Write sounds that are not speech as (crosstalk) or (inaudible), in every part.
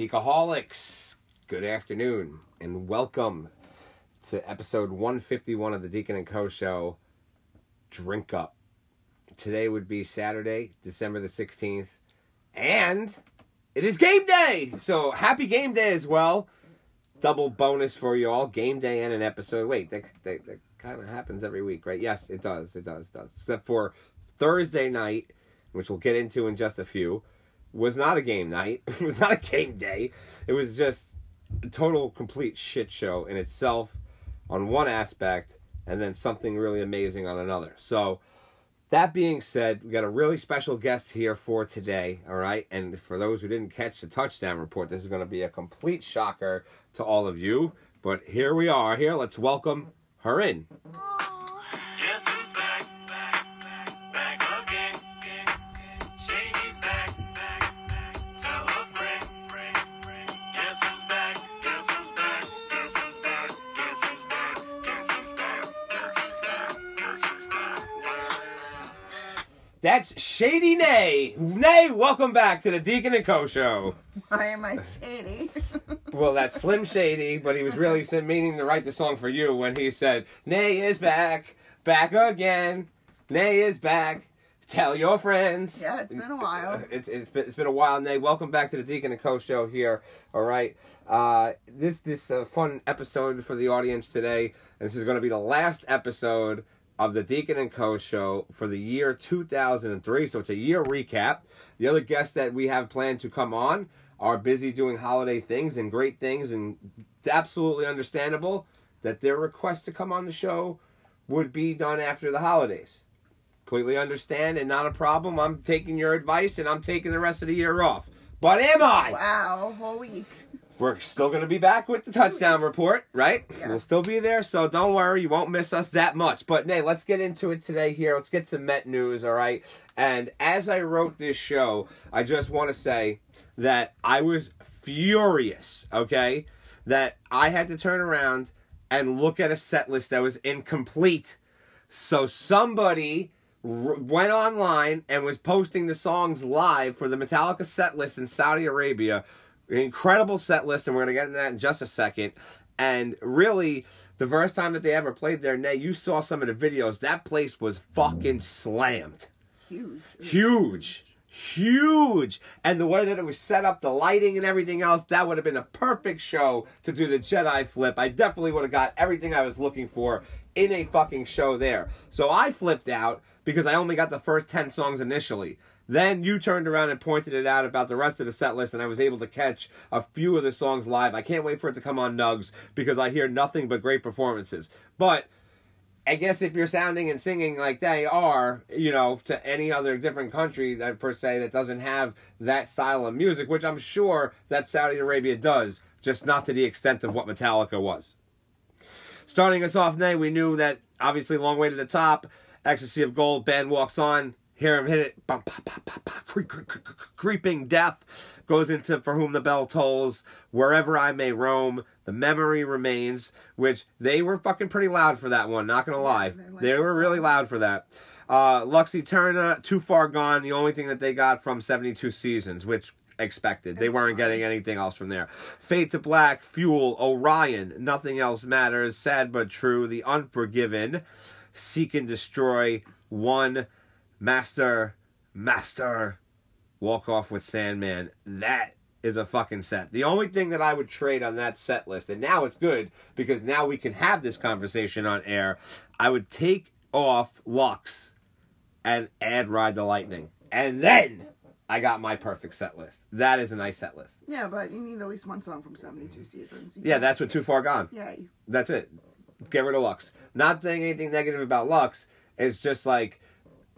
Deacaholics, good afternoon and welcome to episode 151 of the Deacon and Co. show. Drink up. Today would be Saturday, December the 16th, and it is game day! So happy game day as well. Double bonus for you all game day and an episode. Wait, that, that, that kind of happens every week, right? Yes, it does. It does. It does. Except for Thursday night, which we'll get into in just a few was not a game night. (laughs) It was not a game day. It was just a total complete shit show in itself on one aspect and then something really amazing on another. So that being said, we got a really special guest here for today, all right? And for those who didn't catch the touchdown report, this is going to be a complete shocker to all of you. But here we are. Here, let's welcome her in. That's Shady Nay. Nay, welcome back to the Deacon and Co. show. Why am I shady? (laughs) Well, that's Slim Shady, but he was really meaning to write the song for you when he said, Nay is back, back again. Nay is back. Tell your friends. yeah, it's been a while. It's, it's been it's been a while, Nay. Welcome back to the Deacon and Co show here. All right, uh, this this uh, fun episode for the audience today. This is going to be the last episode of the Deacon and Co show for the year 2003. So it's a year recap. The other guests that we have planned to come on are busy doing holiday things and great things, and absolutely understandable that their request to come on the show would be done after the holidays completely understand and not a problem. I'm taking your advice and I'm taking the rest of the year off. But am I? Wow, whole week. We're still going to be back with the touchdown report, right? Yeah. We'll still be there, so don't worry, you won't miss us that much. But Nay, let's get into it today here. Let's get some Met news, all right? And as I wrote this show, I just want to say that I was furious, okay? That I had to turn around and look at a set list that was incomplete. So somebody r- went online and was posting the songs live for the Metallica set list in Saudi Arabia. Incredible set list, and we're gonna get into that in just a second. And really, the first time that they ever played there, Nay, you saw some of the videos. That place was fucking slammed Huge. huge huge and the way that it was set up the lighting and everything else that would have been a perfect show to do the jedi flip i definitely would have got everything i was looking for in a fucking show there so i flipped out because i only got the first 10 songs initially then you turned around and pointed it out about the rest of the set list, and I was able to catch a few of the songs live. I can't wait for it to come on Nugs because I hear nothing but great performances. But I guess if you're sounding and singing like they are, you know, to any other different country that per se that doesn't have that style of music, which I'm sure that Saudi Arabia does, just not to the extent of what Metallica was. Starting us off, Nay, we knew that obviously long way to the top, ecstasy of gold, band walks on, hear him hit it, bum, ba, ba, ba, ba, cre- cre- cre- cre- creeping death goes into for whom the bell tolls, wherever I may roam, the memory remains, which they were fucking pretty loud for that one, not gonna lie. they They were really loud for that. Uh, Lux Eterna, Too Far Gone, the only thing that they got from 72 Seasons, which expected. They weren't getting anything else from there. Fade to Black, Fuel, Orion, Nothing Else Matters, Sad But True, The Unforgiven, Seek and Destroy, One, Master, Master, Walk Off with Sandman. That is a fucking set. The only thing that I would trade on that set list, and now it's good because now we can have this conversation on air, I would take off Lux and add Ride the Lightning. And then I got my perfect set list. That is a nice set list. Yeah, but you need at least one song from 72 seasons. You Yeah, that's what Too Far Gone. Yeah, That's it. Get rid of Lux. Not saying anything negative about Lux. It's just like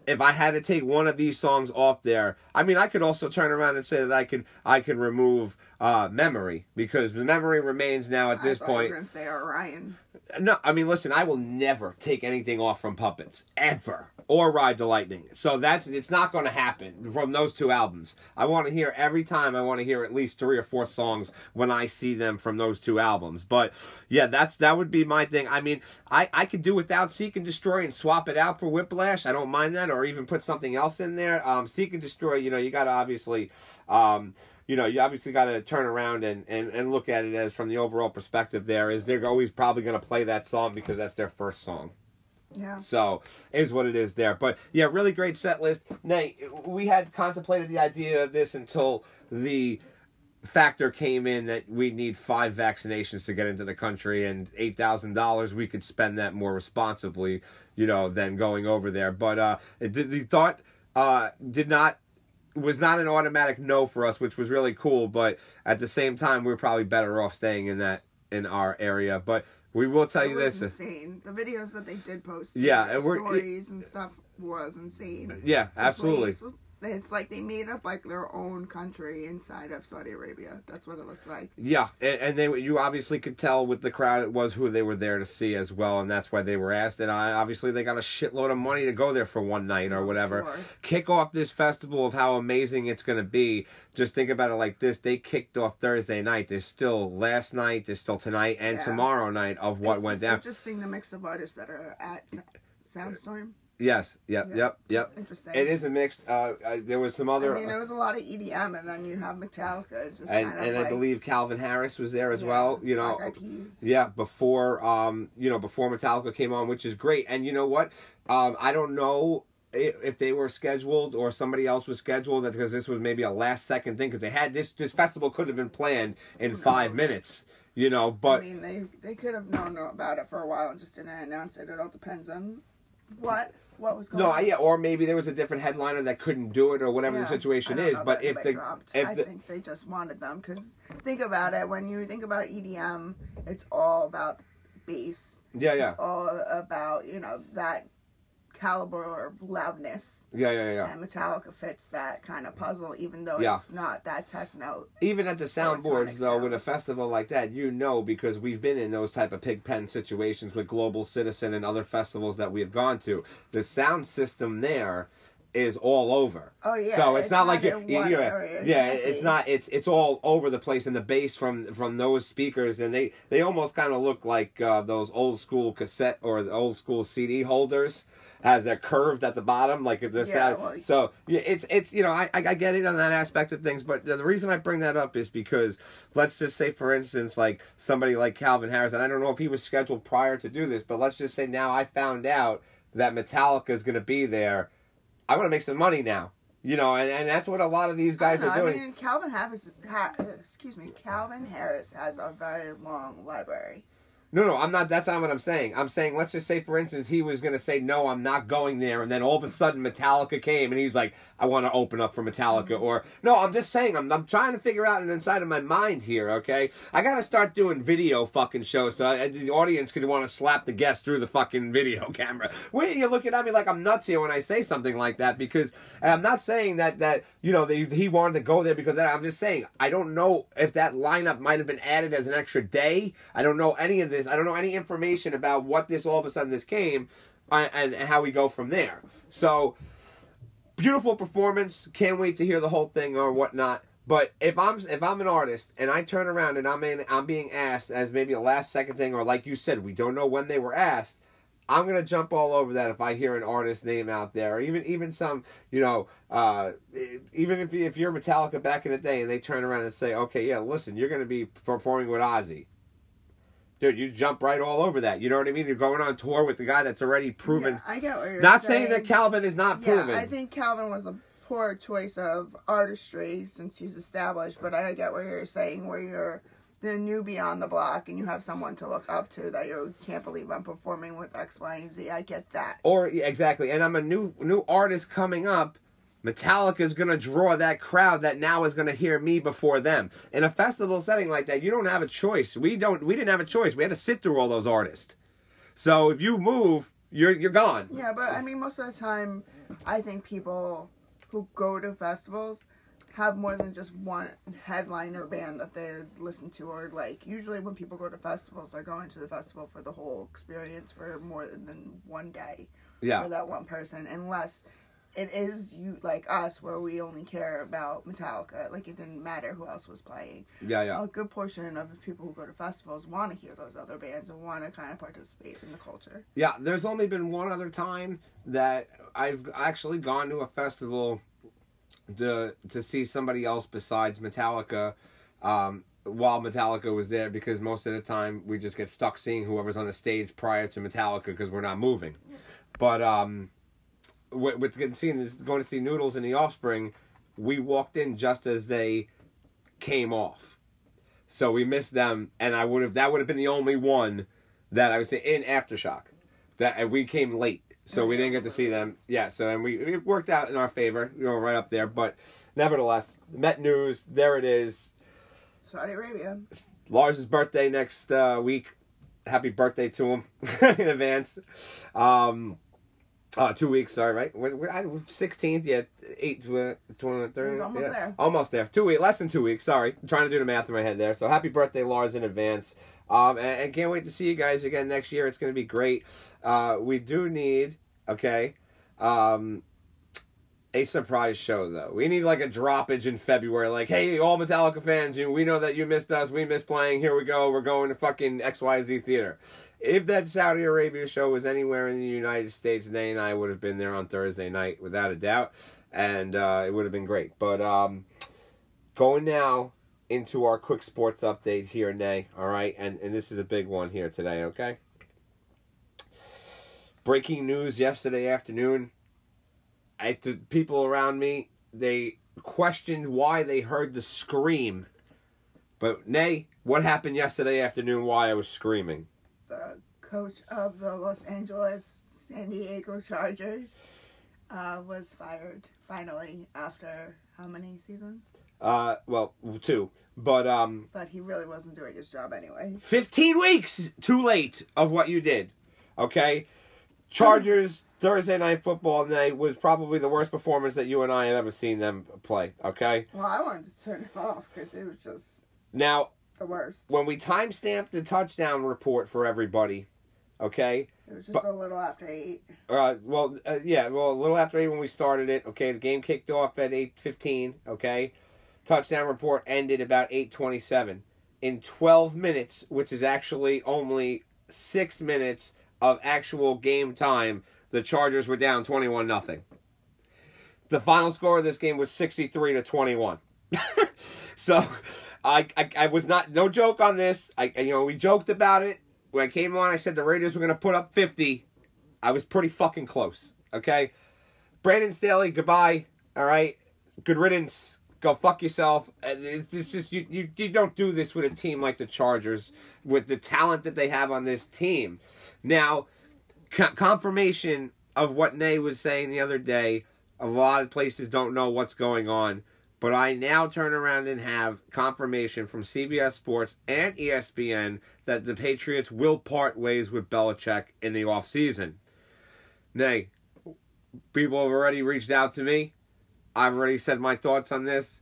if I had to take one of these songs off there, I mean, I could also turn around and say that I could I could remove uh, memory because the memory remains now at this I you point. were gonna say Orion. No, I mean, listen, I will never take anything off from Puppets ever or Ride the Lightning. So that's it's not going to happen from those two albums. I want to hear every time. I want to hear at least three or four songs when I see them from those two albums. But yeah, that's that would be my thing. I mean, I I could do without Seek and Destroy and swap it out for Whiplash. I don't mind that, or even put something else in there. Um, Seek and Destroy. You know, you got to obviously. Um, you know, you obviously got to turn around and, and, and look at it as from the overall perspective. There is they're always probably going to play that song because that's their first song. Yeah. So is what it is there. But yeah, really great set list. Nay, we had contemplated the idea of this until the factor came in that we need five vaccinations to get into the country and eight thousand dollars we could spend that more responsibly, you know, than going over there. But uh it did, the thought uh did not was not an automatic no for us, which was really cool, but at the same time we are probably better off staying in that in our area. But we will tell It you this. insane. The videos that they did post, Yeah, and we're- stories and stuff was insane. Yeah, absolutely. It's like they made up like their own country inside of Saudi Arabia. That's what it looked like. Yeah, and, and they you obviously could tell with the crowd it was who they were there to see as well, and that's why they were asked. And I, obviously they got a shitload of money to go there for one night or oh, whatever. Sure. Kick off this festival of how amazing it's going to be. Just think about it like this: they kicked off Thursday night. There's still last night, there's still tonight and Yeah. tomorrow night of what It's went just down. Interesting the mix of artists that are at Soundstorm. Yes, yep, Yeah, yep, yep. interesting. It is a mixed. Uh, uh, there was some other. I mean, it was a lot of EDM, and then you have Metallica. It's just and and like, I believe Calvin Harris was there as yeah, well. You know, Yeah, before um, you know, before Metallica came on, which is great. And you know what? Um, I don't know if they were scheduled or somebody else was scheduled because this was maybe a last second thing because they had this this festival could have been planned in five minutes. You know, but I mean, they they could have known about it for a while and just didn't announce it. It all depends on what what was going no, on. I- yeah, or maybe there was a different headliner that couldn't do it or whatever Yeah, the situation is. But if anybody the dropped. if I the, think they just wanted them because think about it. When you think about EDM, it's all about bass. yeah, yeah, It's all about you know that caliber of loudness. yeah, yeah, yeah. And Metallica fits that kind of puzzle, even though Yeah. it's not that techno. even at the soundboards though sound. with a festival like that you know because we've been in those type of pig pen situations with global citizen and other festivals that we have gone to the sound system there is all over. Oh, yeah, so it's, it's not, not like you in one yeah, it's not it's it's all over the place and the bass from from those speakers and they they almost kind of look like uh, those old school cassette or the old school cd holders as they're curved at the bottom like if the Yeah, sound well, so yeah, it's it's you know I I I get it on that aspect of things, but the reason I bring that up is because let's just say for instance like somebody like Calvin Harris, and I don't know if he was scheduled prior to do this, but let's just say now I found out that Metallica is going to be there. I want to make some money now, you know, and, and that's what a lot of these guys are doing. I mean, Calvin Harris, ha, excuse me, Calvin Harris has a very long library. No, no, I'm not. That's not what I'm saying. I'm saying, let's just say, for instance, he was going to say, no, I'm not going there. And then all of a sudden, Metallica came and he's like, I want to open up for Metallica. Or, no, I'm just saying, I'm, I'm trying to figure out inside of my mind here, okay? I got to start doing video fucking shows so I, the audience could want to slap the guest through the fucking video (laughs) camera. Wait, you're looking at me like I'm nuts here when I say something like that because I'm not saying that, that you know, he wanted to go there because that. I'm just saying, I don't know if that lineup might have been added as an extra day. I don't know any of this. I don't know any information about what this all of a sudden this came uh, and, and how we go from there. So beautiful performance. Can't wait to hear the whole thing or whatnot. But if I'm if I'm an artist and I turn around and I'm in, I'm being asked as maybe a last second thing or like you said, we don't know when they were asked. I'm gonna jump all over that if I hear an artist name out there, or even even some, you know, uh, even if if you're Metallica back in the day and they turn around and say, okay, yeah, listen, you're gonna be performing with Ozzy. Dude, you jump right all over that. You know what I mean? You're going on tour with the guy that's already proven. Yeah, I get what you're saying. Not saying that Calvin is not Yeah, proven. I think Calvin was a poor choice of artistry since he's established, but I get what you're saying where you're the newbie on the block and you have someone to look up to that you can't believe I'm performing with X, Y, and Z. I get that. Or yeah, exactly, and I'm a new new artist coming up. Metallica is gonna draw that crowd that now is gonna hear me before them. In a festival setting like that, you don't have a choice. We don't. We didn't have a choice. We had to sit through all those artists. So if you move, you're you're gone. Yeah, but I mean, most of the time, I think people who go to festivals have more than just one headliner band that they listen to, or like usually when people go to festivals, they're going to the festival for the whole experience for more than one day Yeah. for that one person, unless it is you like us where we only care about Metallica. Like it didn't matter who else was playing. Yeah, yeah. A good portion of the people who go to festivals want to hear those other bands and want to kind of participate in the culture. Yeah, there's only been one other time that I've actually gone to a festival the to see somebody else besides Metallica um, while Metallica was there because most of the time we just get stuck seeing whoever's on the stage prior to Metallica because we're not moving. But um, with, with getting seeing this, going to see Noodles and the Offspring, we walked in just as they came off, so we missed them, and I would have that would have been the only one that I would say in aftershock that and we came late. So we didn't get to see them. Yeah, so and we it worked out in our favor, you know, right up there. But nevertheless, Met News, there it is. Saudi Arabia. Lars's birthday next uh, week. Happy birthday to him (laughs) in advance. Um, uh, two weeks, sorry, right? We're, we're, 16th, yeah, 8, 20, 30, almost yeah. there. Almost there. Two weeks, less than two weeks, sorry. I'm trying to do the math in my head there. So happy birthday, Lars, in advance. Um, and, and can't wait to see you guys again next year. It's going to be great. Uh, we do need, okay, um, a surprise show though. We need like a droppage in February, like, hey, all Metallica fans, you we know that you missed us, we missed playing. Here we go, we're going to fucking XYZ theater. If that Saudi Arabia show was anywhere in the United States, Nay and I would have been there on Thursday night without a doubt, and uh, it would have been great. But um, going now into our quick sports update here, Nay. All right, and and this is a big one here today. Okay. Breaking news yesterday afternoon. I, to people around me, they questioned why they heard the scream. But Nay, what happened yesterday afternoon? Why I was screaming? The coach of the Los Angeles San Diego Chargers uh, was fired finally after how many seasons? Uh, well, two, but um, But he really wasn't doing his job anyway. 15 weeks too late of what you did. Okay? Chargers Thursday night football night was probably the worst performance that you and I have ever seen them play. Okay? Well, I wanted to turn it (laughs) off because it was just Now, the worst. when we timestamped the touchdown report for everybody, okay? It was just But- a little after eight. Uh, well, uh, yeah, well, a little after eight when we started it. Okay, the game kicked off at eight fifteen. Okay, touchdown report ended about eight twenty seven. In twelve minutes, which is actually only six minutes of actual game time, the Chargers were down twenty one nothing. The final score of this game was sixty three to twenty one. (laughs) so, I, I I was not no joke on this. I you know we joked about it when I came on. I said the Raiders were going to put up fifty. I was pretty fucking close. Okay, Brandon Staley, goodbye. All right, good riddance. Go fuck yourself. It's just you, you. You don't do this with a team like the Chargers, with the talent that they have on this team. Now, co- confirmation of what Nay was saying the other day. A lot of places don't know what's going on, but I now turn around and have confirmation from CBS Sports and ESPN that the Patriots will part ways with Belichick in the offseason. Nay, people have already reached out to me. I've already said my thoughts on this.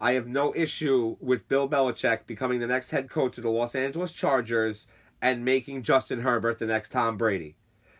I have no issue with Bill Belichick becoming the next head coach of the Los Angeles Chargers and making Justin Herbert the next Tom Brady.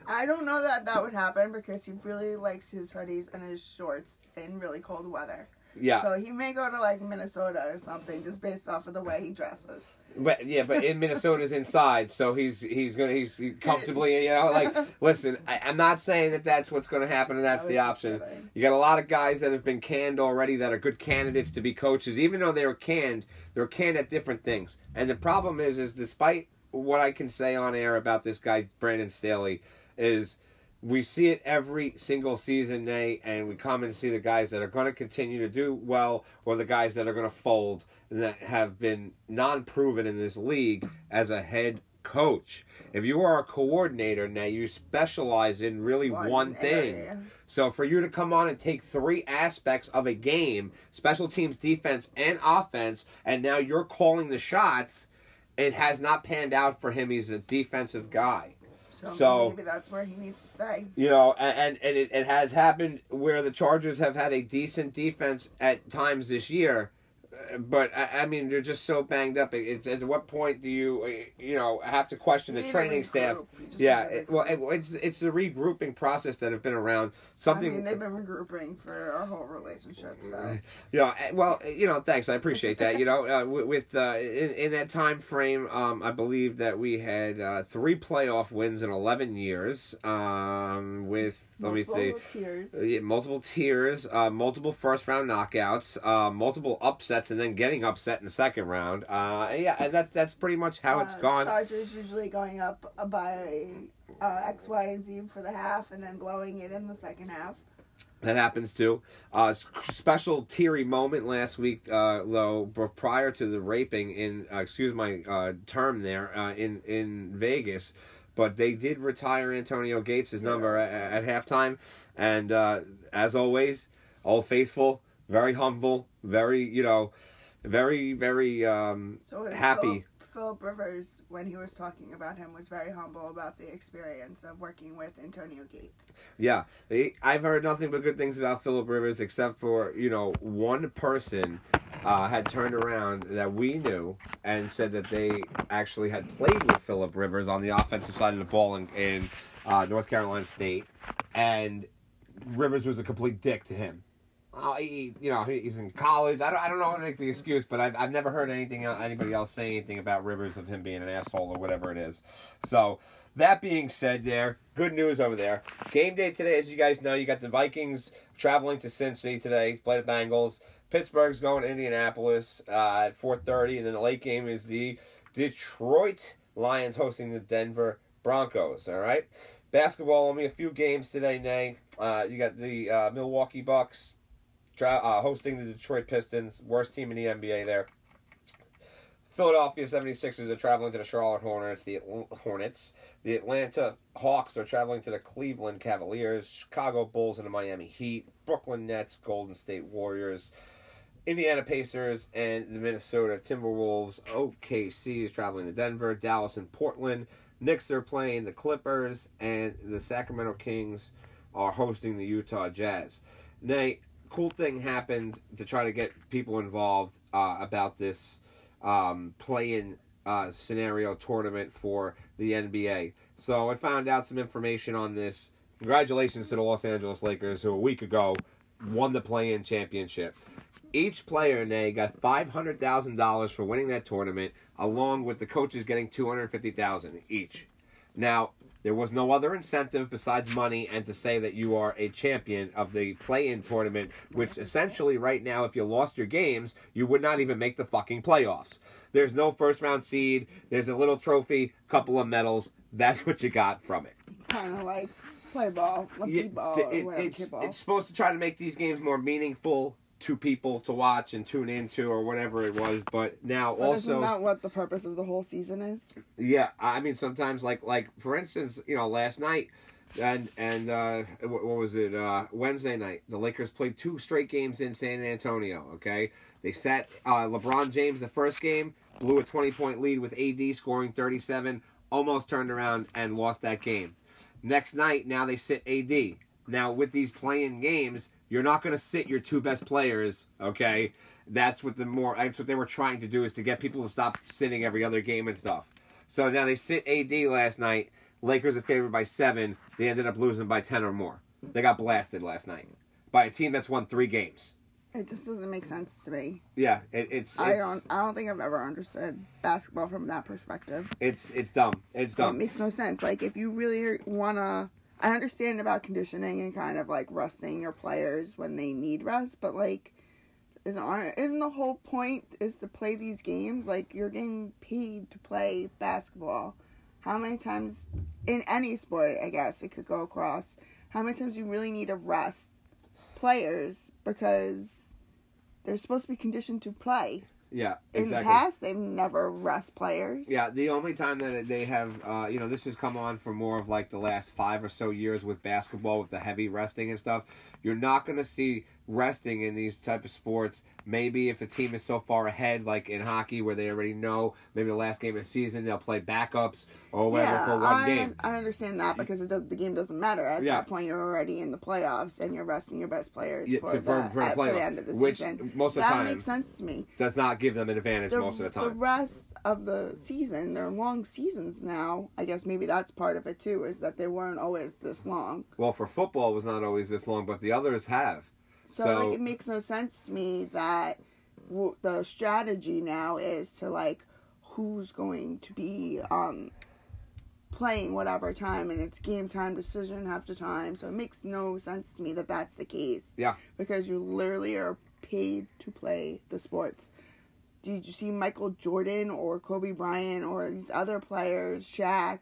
I don't know that that would happen because he really likes his hoodies and his shorts in really cold weather. Yeah, So he may go to like Minnesota or something just based off of the way he dresses. but yeah, but in Minnesota's inside, so he's he's gonna he's he comfortably you know like (laughs) listen. I, I'm not saying that that's what's gonna happen and that's the option. kidding. You got a lot of guys that have been canned already that are good candidates to be coaches. Even though they were canned, they were canned at different things. And the problem is, is despite what I can say on air about this guy Brandon Staley, is we see it every single season, Nay, and we come and see the guys that are going to continue to do well or the guys that are going to fold and that have been non proven in this league as a head coach. If you are a coordinator, now you specialize in really one, One thing. area. So for you to come on and take three aspects of a game, special teams, defense, and offense, and now you're calling the shots, it has not panned out for him. He's a defensive guy. So, So- maybe that's where he needs to stay. You know, and and, and it, it has happened where the Chargers have had a decent defense at times this year, but I, I mean they're just so banged up. It's at what point do you uh, you know have to question the training staff? regroup. You just Yeah, it, well, it, it's it's the regrouping process that have been around. Something I mean, they've been regrouping for our whole relationship. So (laughs) Yeah, eh, well, eh, you know, thanks. I appreciate that. You know, uh, with, with uh, in, in that time frame, um, I believe that we had uh, three playoff wins in eleven years, um, with let me see. Multiple Tiers. Uh, yeah, multiple tiers, uh, multiple first round knockouts, uh, multiple upsets, and then getting upset in the second round. Uh, yeah, and that's that's pretty much how it's gone. Chargers usually going up by uh, X, Y, and Z for the half, and then blowing it in the second half. That happens too. Uh, special teary moment last week, uh, though, prior to the raping in, uh, excuse my uh, term there, uh, in in Vegas. But they did retire Antonio Gates' number at, at halftime, and uh, as always, Old Faithful, very humble, very you know, very very um, So happy. Philip, Philip Rivers, when he was talking about him, was very humble about the experience of working with Antonio Gates. Yeah, I've heard nothing but good things about Philip Rivers, except for you know one person uh, had turned around that we knew and said that they actually had played with Philip Rivers on the offensive side of the ball in, in uh, North Carolina State, and Rivers was a complete dick to him. Uh, he, you know, he's in college. I don't, I don't know how to make the excuse, but I've, I've never heard anything, uh, anybody else say anything about Rivers of him being an asshole or whatever it is. So, that being said, there, good news over there. Game day today, as you guys know, you got the Vikings traveling to Cincy today, play the Bengals. Pittsburgh's going to Indianapolis uh, at 4:30, and then the late game is the Detroit Lions hosting the Denver Broncos. All right, basketball only a few games today. Nay, uh, you got the uh, Milwaukee Bucks uh, hosting the Detroit Pistons, worst team in the NBA there. Philadelphia 76ers are traveling to the Charlotte Hornets. The Hornets. The Atlanta Hawks are traveling to the Cleveland Cavaliers. Chicago Bulls and the Miami Heat. Brooklyn Nets, Golden State Warriors. Indiana Pacers and the Minnesota Timberwolves. OKC is traveling to Denver. Dallas and Portland. Knicks are playing the Clippers, and the Sacramento Kings are hosting the Utah Jazz. Nay, cool thing happened to try to get people involved uh, about this um, play-in uh, scenario tournament for the NBA. So I found out some information on this. Congratulations to the Los Angeles Lakers, who a week ago won the play-in championship. Each player, Nay, got five hundred thousand dollars for winning that tournament, along with the coaches getting two hundred fifty thousand each. Now, there was no other incentive besides money and to say that you are a champion of the play-in tournament, which essentially right now, if you lost your games, you would not even make the fucking playoffs. There's no first round seed. There's a little trophy, couple of medals. That's what you got from it. It's kind of like play ball, lucky Yeah, ball, it- whatever it's, ball. it's supposed to try to make these games more meaningful to people to watch and tune into or whatever it was. But now But isn't that what the purpose of the whole season is? yeah, I mean sometimes like like for instance, you know, last night and and uh, what, what was it? Uh, Wednesday night, the Lakers played two straight games in San Antonio. Okay, they sat uh, LeBron James the first game, blew a twenty point lead with AD scoring thirty seven, almost turned around and lost that game. Next night, now they sit AD. Now with these playing games, you're not going to sit your two best players. Okay, that's what the more that's what they were trying to do is to get people to stop sitting every other game and stuff. So now they sit AD last night. Lakers are favored by seven. They ended up losing by ten or more. They got blasted last night by a team that's won three games. It just doesn't make sense to me. Yeah, it, it's I it's, don't. I don't think I've ever understood basketball from that perspective. it's it's dumb. It's dumb. It makes no sense. Like if you really wanna, I understand about conditioning and kind of like resting your players when they need rest, but like, isn't isn't the whole point is to play these games? Like you're getting paid to play basketball. How many times in any sport, I guess it could go across. How many times you really need to rest players because they're supposed to be conditioned to play. Yeah, In exactly. the past, they've never rest players. Yeah, the only time that they have, uh, you know, this has come on for more of like the last five or so years with basketball, with the heavy resting and stuff. You're not going to see resting in these type of sports. Maybe if a team is so far ahead, like in hockey, where they already know maybe the last game of the season they'll play backups or whatever for one I, game. I understand that because it does, the game doesn't matter. At Yeah. that point, you're already in the playoffs and you're resting your best players Yeah, for, so the, for- the at- for the end of the which season. most of the that time- makes sense to me. Does not give them an advantage The, most of the time. the rest of the season, they're long seasons now. I guess maybe that's part of it too, is that they weren't always this long. well, for football, it was not always this long, but the others have. So, So- like, it makes no sense to me that w- the strategy now is to like who's going to be um playing whatever time and it's game time decision half the time. So it makes no sense to me that that's the case. Yeah. Because you literally are paid to play the sports. Did you see Michael Jordan or Kobe Bryant or these other players, Shaq,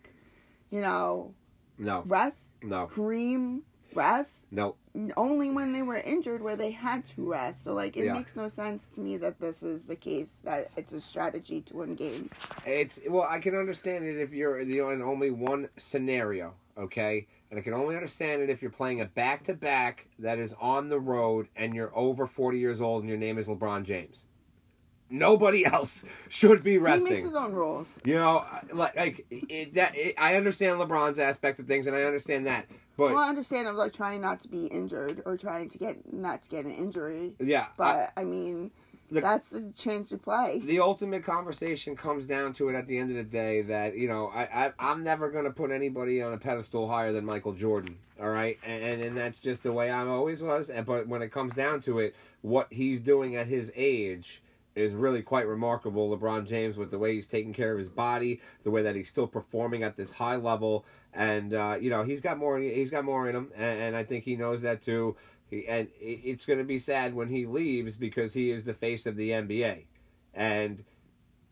you know, No, rest? no, Kareem, rest? no. only when they were injured where they had to rest. So like it Yeah. makes no sense to me that this is the case that it's a strategy to win games. It's well, I can understand it if you're you know in only one scenario, okay, and I can only understand it if you're playing a back to back that is on the road and you're over forty years old and your name is LeBron James. Nobody (laughs) else should be resting. He makes his own rules. You know, like like it, that. It, I understand LeBron's aspect of things, and I understand that, but Well, I understand of like trying not to be injured or trying to get not to get an injury, yeah, but I, mean Look- that's a chance to play. the ultimate conversation comes down to it at the end of the day that you know I, I I'm never gonna put anybody on a pedestal higher than Michael Jordan. All right, and and that's just the way I always was. And but when it comes down to it, what he's doing at his age is really quite remarkable. LeBron James with the way he's taking care of his body, the way that he's still performing at this high level, and uh, you know he's got more. He's got more in him, and, and I think he knows that too. He, and it's going to be sad when he leaves because he is the face of the NBA, and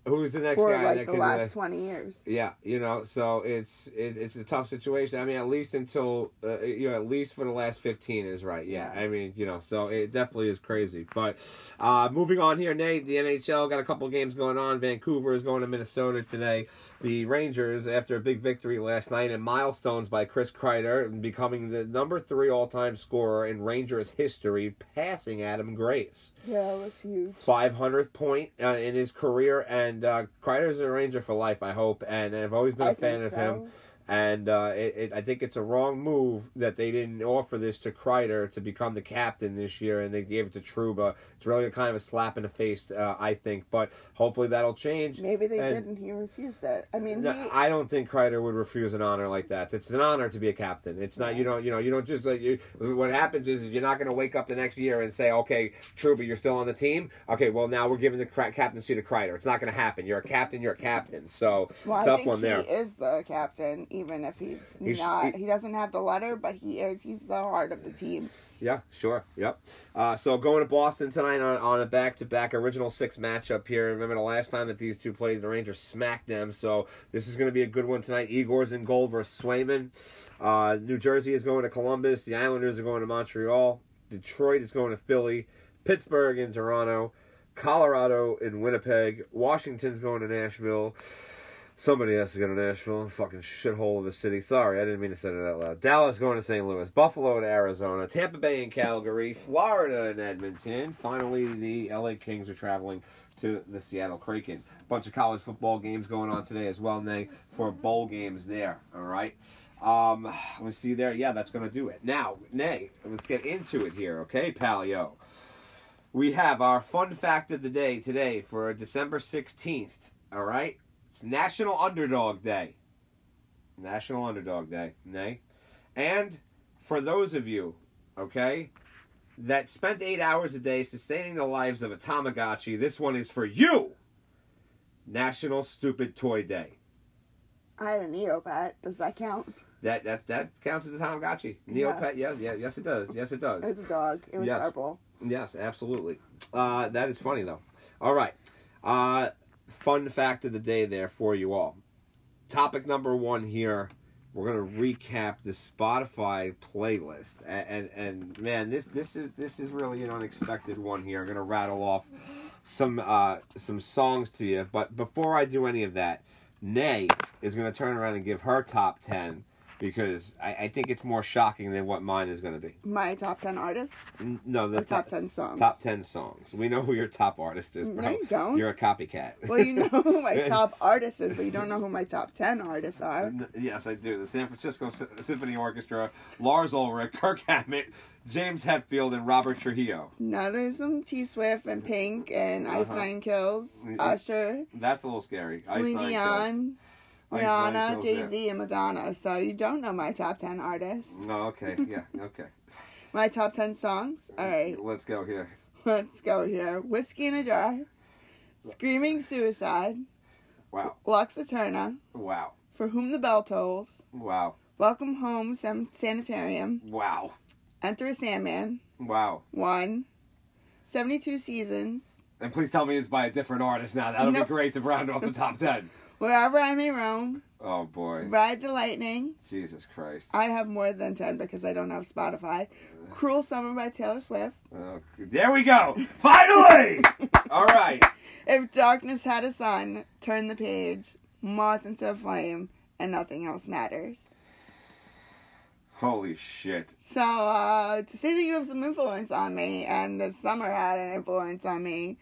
who's the next For guy like that the can? last uh, twenty years. yeah, you know, so it's it, it's a tough situation. I mean, at least until uh, you know, at least for the last fifteen is right. Yeah, Yeah. I mean, you know, so it definitely is crazy. But uh, moving on here, Nay, the NHL got a couple games going on. Vancouver is going to Minnesota today. The Rangers, after a big victory last night and milestones by Chris Kreider, becoming the number three all-time scorer in Rangers history, passing Adam Graves. Yeah, it was huge. 500th point uh, in his career, and uh, Kreider's a Ranger for life, I hope. And I've always been a fan of him. And uh, it, it, I think it's a wrong move that they didn't offer this to Kreider to become the captain this year, and they gave it to Trouba. It's really a kind of a slap in the face, uh, I think. But hopefully that'll change. Maybe they And- didn't. He refused that. I mean, No, he, I don't think Kreider would refuse an honor like that. It's an honor to be a captain. It's not you don't you know you don't just like you. What happens is you're not going to wake up the next year and say, okay, Trouba, you're still on the team. Okay, well now we're giving the cra- captaincy to Kreider. It's not going to happen. You're a captain. You're a captain. So well, tough one he is the captain, even if he's, He's- not. he- He, doesn't have the letter, but he is. He's the heart of the team. Yeah, sure. Yep. Uh, so going to Boston tonight on, on a back to back original six matchup here. Remember the last time that these two played, the Rangers smacked them. So this is going to be a good one tonight. Igor's in goal versus Swayman. Uh, New Jersey is going to Columbus. The Islanders are going to Montreal. Detroit is going to Philly. Pittsburgh in Toronto. Colorado in Winnipeg. Washington's going to Nashville. Somebody has to go to Nashville. Fucking shithole of a city. Sorry, I didn't mean to say it out loud. Dallas going to St. Louis. Buffalo to Arizona. Tampa Bay and Calgary. Florida and Edmonton. Finally, the LA Kings are traveling to the Seattle Kraken. Bunch of college football games going on today as well, Nay, for bowl games there. All right. Um, let's see there. Yeah, that's going to do it. Now, Nay, let's get into it here, okay, Palio? We have our fun fact of the day today for December 16th. All right. It's National Underdog Day. National Underdog Day. Nay. And for those of you, okay, that spent eight hours a day sustaining the lives of a Tamagotchi, this one is for you. National Stupid Toy Day. I had a Neopet. Does that count? That that that counts as a Tamagotchi. Yeah. Neopet, yeah, yeah, yes it does. Yes it does. It was a dog. It was Yes. purple. Yes, absolutely. Uh, that is funny though. All right. Uh, fun fact of the day there for you all. Topic number one here. We're gonna recap the Spotify playlist, and, and and man, this this is this is really an unexpected one here. I'm gonna rattle off some uh, some songs to you, but before I do any of that, Nay is gonna turn around and give her top ten because I, I think it's more shocking than what mine is gonna be. My top ten artists N- No, the or top ten songs. Top ten songs. We know who your top artist is, No, you don't. You're a copycat. Well, you know who my (laughs) top artist is, but you don't know who my top ten artists are. Yes, I do. The San Francisco Symphony Orchestra, Lars Ulrich, Kirk Hammett, James Hetfield, and Robert Trujillo. Now there's some T Swift and Pink and Ice Uh-huh. Nine Kills, Mm, Usher, That's a little scary. Ice Nine Dion, Kills. Rihanna, Jay Z, and Madonna. So you don't know my top ten artists. No, okay. Yeah. Okay. (laughs) My top ten songs. All right, Let's go here. let's go here. Whiskey in a Jar, Screaming Suicide, Wow. Lux Eterna, Wow. For Whom the Bell Tolls, Wow. Welcome Home San- Sanitarium, Wow. Enter a Sandman, Wow. one, 72 Seasons, And please tell me it's by a different artist now. That'll be great to round off the (laughs) top 10. Wherever I May Roam, Oh, boy. Ride the Lightning. Jesus Christ. I have more than 10 because I don't have Spotify. Cruel Summer by Taylor Swift. Oh, there we go. Finally! (laughs) All right. If Darkness Had a Sun, Turn the Page, Moth into a Flame, and Nothing Else Matters. Holy shit. So, uh, to say that you have some influence on me and the summer had an influence on me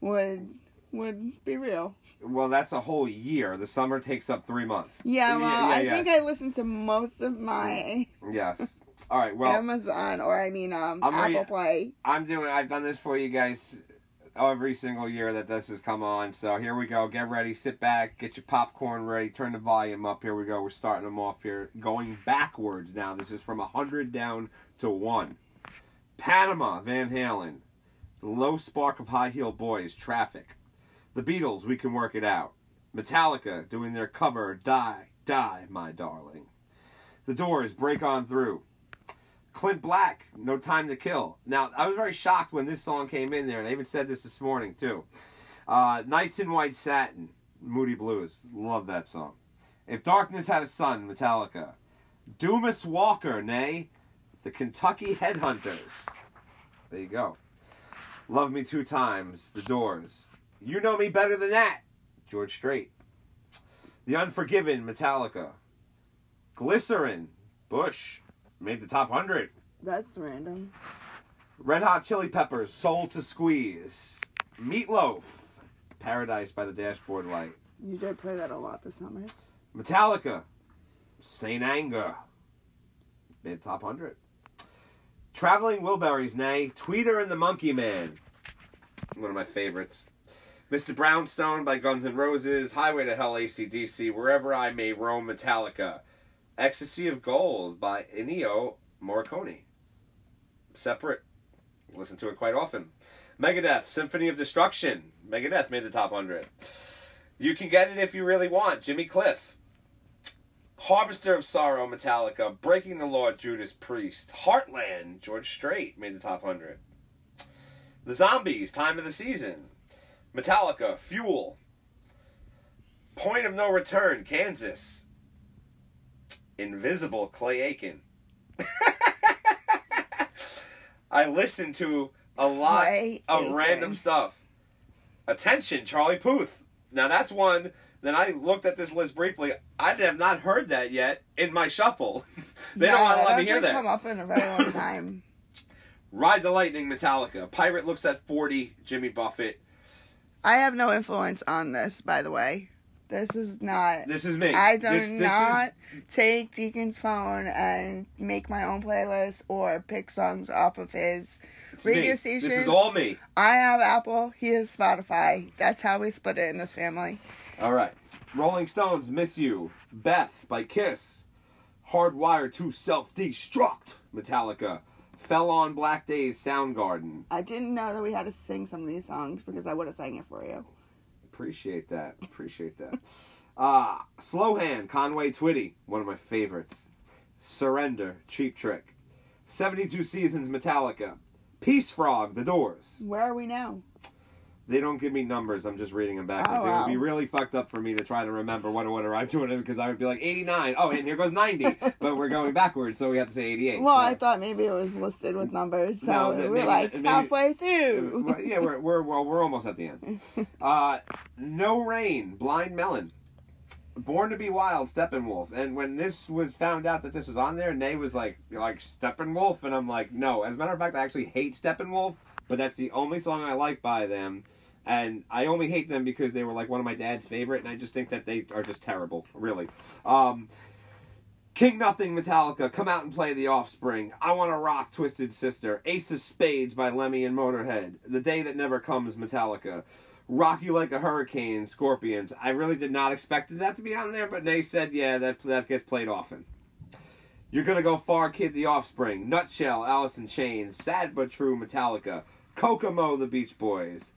would would be real. Well, that's a whole year. The summer takes up three months. Yeah, well, yeah, I yeah. think I listened to most of my Yes. All right. Well, Amazon or I mean um, I'm Apple re- Play. I'm doing. I've done this for you guys every single year that this has come on. So here we go. Get ready. Sit back. Get your popcorn ready. Turn the volume up. Here we go. We're starting them off here. Going backwards now. This is from hundred down to one. Panama. Van Halen. The low spark of high heel boys. Traffic. The Beatles. We can work it out. Metallica doing their cover. Die, die, my darling. The Doors. Break on through. Clint Black, No Time to Kill. Now, I was very shocked when this song came in there, and I even said this this morning, too. Uh, Nights in White Satin, Moody Blues. Love that song. If Darkness Had a Sun, Metallica. Dumas Walker, nay. The Kentucky Headhunters. There you go. Love Me Two Times, The Doors. You Know Me Better Than That, George Strait. The Unforgiven, Metallica. Glycerin, Bush. Made the top 100. That's random. Red Hot Chili Peppers, Soul to Squeeze. Meatloaf, Paradise by the Dashboard Light. You did play that a lot this summer. Metallica, Saint Anger. Made the top 100. Traveling Wilburys, nay. Tweeter and the Monkey Man. One of my favorites. Mr. Brownstone by Guns N' Roses. Highway to Hell, ACDC. Wherever I May Roam, Metallica. Ecstasy of Gold by Ennio Morricone. Separate. Listen to it quite often. Megadeth, Symphony of Destruction. Megadeth made the top 100. You can get it if you really want. Jimmy Cliff. Harvester of Sorrow, Metallica. Breaking the Law, Judas Priest. Heartland, George Strait made the top 100. The Zombies, Time of the Season. Metallica, Fuel. Point of No Return, Kansas. Invisible, Clay Aiken. (laughs) I listened to a lot Clay of Aiken. random stuff. Attention, Charlie Puth. Now that's one. Then I looked at this list briefly. I have not heard that yet in my shuffle. (laughs) they don't want to let me hear that. Come up in a very long time. (laughs) Ride the Lightning, Metallica. Pirate looks at forty. Jimmy Buffett. I have no influence on this, by the way. This is not. This is me. I do This- this is- not take Deacon's phone and make my own playlist or pick songs off of his. it's radio me. station. This is all me. I have Apple. He has Spotify. That's how we split it in this family. All right. Rolling Stones, Miss You. Beth by Kiss. Hardwired to Self Destruct, Metallica. Fell on Black Days, Soundgarden. I didn't know that we had to sing some of these songs because I would have sang it for you. Appreciate that. Appreciate that. (laughs) Uh, Slow Hand, Conway Twitty, one of my favorites. Surrender, Cheap Trick. 72 Seasons, Metallica. Peace Frog, The Doors. Where are we now? They don't give me numbers. I'm just reading them backwards. Oh, It would be really fucked up for me to try to remember what order I'm doing it because I would be like 89. Oh, and here goes 90. (laughs) but we're going backwards, so we have to say 88. Well, so- I thought maybe it was listed with numbers, so No, we're maybe- like maybe- halfway Uh, through. well, yeah, we're we're well, we're almost at the end. (laughs) Uh, no rain, blind melon. Born to be Wild, Steppenwolf. And when this was found out that this was on there, Nay was like, like Steppenwolf, and I'm like, no. As a matter of fact, I actually hate Steppenwolf, but that's the only song I like by them. And I only hate them because they were like one of my dad's favorite, and I just think that they are just terrible, really. Um, King Nothing Metallica, come out and play The Offspring. I Want to Rock Twisted Sister. Ace of Spades by Lemmy and Motorhead. The Day That Never Comes Metallica. Rock You Like a Hurricane Scorpions. I really did not expect that to be on there, but they said, yeah, that, that gets played often. You're Gonna Go Far Kid The Offspring. Nutshell, Alice in Chains. Sad But True Metallica. Kokomo The Beach Boys.